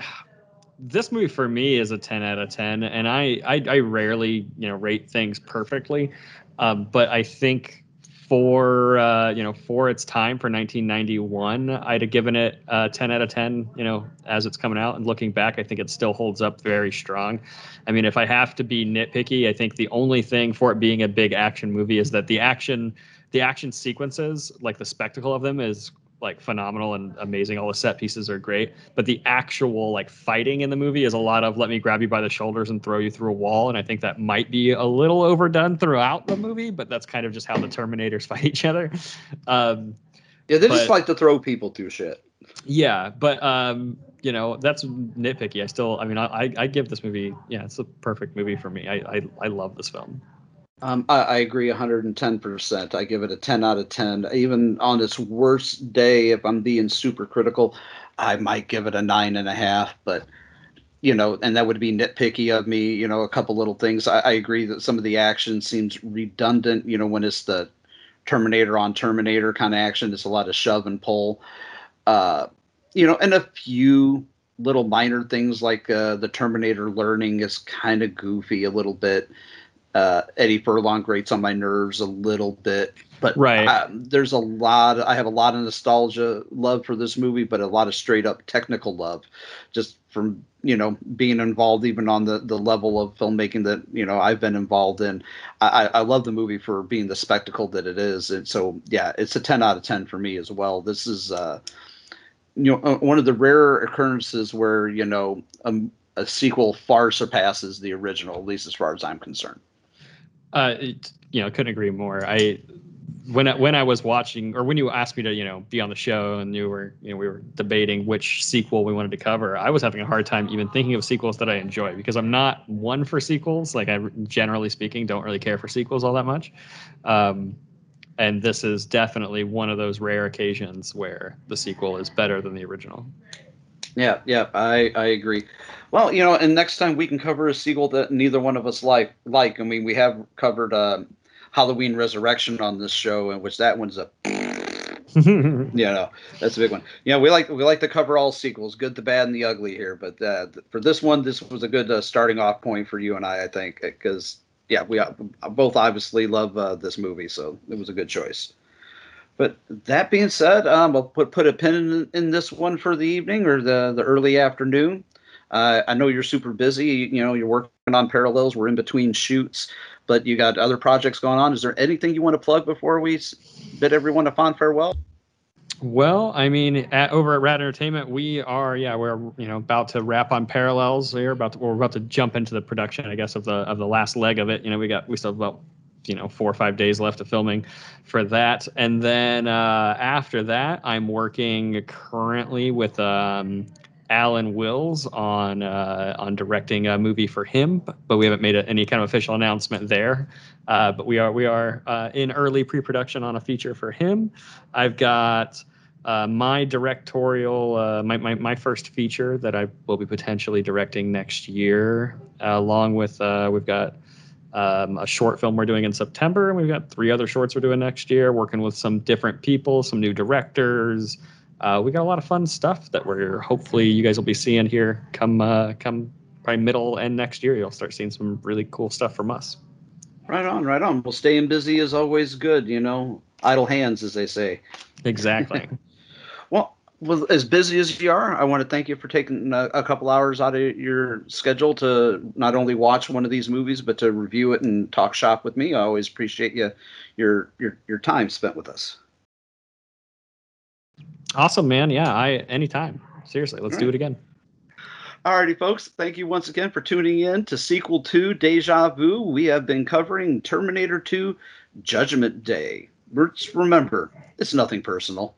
this movie for me is a 10 out of 10, and I I, I rarely you know rate things perfectly, um, but I think for uh, you know for its time for 1991, I'd have given it a 10 out of 10. You know, as it's coming out and looking back, I think it still holds up very strong. I mean, if I have to be nitpicky, I think the only thing for it being a big action movie is that the action the action sequences, like the spectacle of them, is like phenomenal and amazing. All the set pieces are great, but the actual like fighting in the movie is a lot of let me grab you by the shoulders and throw you through a wall. And I think that might be a little overdone throughout the movie, but that's kind of just how the Terminators fight each other. Um, Yeah, they just like to throw people through shit. yeah, but um, you know that's nitpicky. I still, I mean, I I, I give this movie, yeah, it's a perfect movie for me. I I, I love this film. Um, I, I agree 110%. I give it a 10 out of 10. Even on its worst day, if I'm being super critical, I might give it a nine and a half. But, you know, and that would be nitpicky of me. You know, a couple little things. I, I agree that some of the action seems redundant, you know, when it's the Terminator on Terminator kind of action. It's a lot of shove and pull. Uh, you know, and a few little minor things like uh, the Terminator learning is kind of goofy a little bit. Uh, Eddie Furlong grates on my nerves a little bit, but right. um, there's a lot. I have a lot of nostalgia love for this movie, but a lot of straight up technical love, just from you know being involved even on the the level of filmmaking that you know I've been involved in. I, I love the movie for being the spectacle that it is, and so yeah, it's a 10 out of 10 for me as well. This is. Uh, you know uh, one of the rare occurrences where you know a, a, sequel far surpasses the original at least as far as i'm concerned uh it, you know couldn't agree more. I when I, when I was watching or when you asked me to you know be on the show and you were you know we were debating which sequel we wanted to cover i was having a hard time even thinking of sequels that i enjoy because i'm not one for sequels. Like i generally speaking don't really care for sequels all that much. Um, and this is definitely one of those rare occasions where the sequel is better than the original. Yeah, yeah, I I agree. Well, you know, and next time we can cover a sequel that neither one of us like. Like, I mean, we have covered uh, Halloween Resurrection on this show, in which that one's a. you know, that's a big one. Yeah, we like we like to cover all sequels, good, the bad, and the ugly here. But uh, for this one, this was a good uh, starting off point for you and I, I think, because yeah, we uh, both obviously love uh, this movie, so it was a good choice. But that being said, um, I'll put put a pin in, in this one for the evening or the the early afternoon. Uh, I know you're super busy. You know, you're working on parallels. We're in between shoots, but you got other projects going on. Is there anything you want to plug before we bid everyone a fond farewell? Well, I mean, at, over at Rad Entertainment, we are, yeah, we're you know about to wrap on Parallels. Here, about to, we're about to jump into the production, I guess, of the of the last leg of it. You know, we got we still have about you know four or five days left of filming for that, and then uh, after that, I'm working currently with um, Alan Wills on uh, on directing a movie for him, but we haven't made a, any kind of official announcement there. Uh, but we are we are uh, in early pre-production on a feature for him. I've got uh, my directorial uh, my, my my first feature that I will be potentially directing next year, along with uh, we've got. Um, a short film we're doing in September, and we've got three other shorts we're doing next year, working with some different people, some new directors, uh, we got a lot of fun stuff that we're hopefully you guys will be seeing here come uh, come probably middle and next year. You'll start seeing some really cool stuff from us. Right on, right on. Well, staying busy is always good, you know. Idle hands, as they say. Exactly. well, well, as busy as you are, I want to thank you for taking a, a, couple hours out of your schedule to not only watch one of these movies, but to review it and talk shop with me. I always appreciate you your your your time spent with us. Awesome, man. Yeah, I anytime. Seriously, let's do it again. Alrighty, folks. Thank you once again for tuning in to Sequel 2 Deja Vu. We have been covering Terminator 2 Judgment Day. Just remember, it's nothing personal.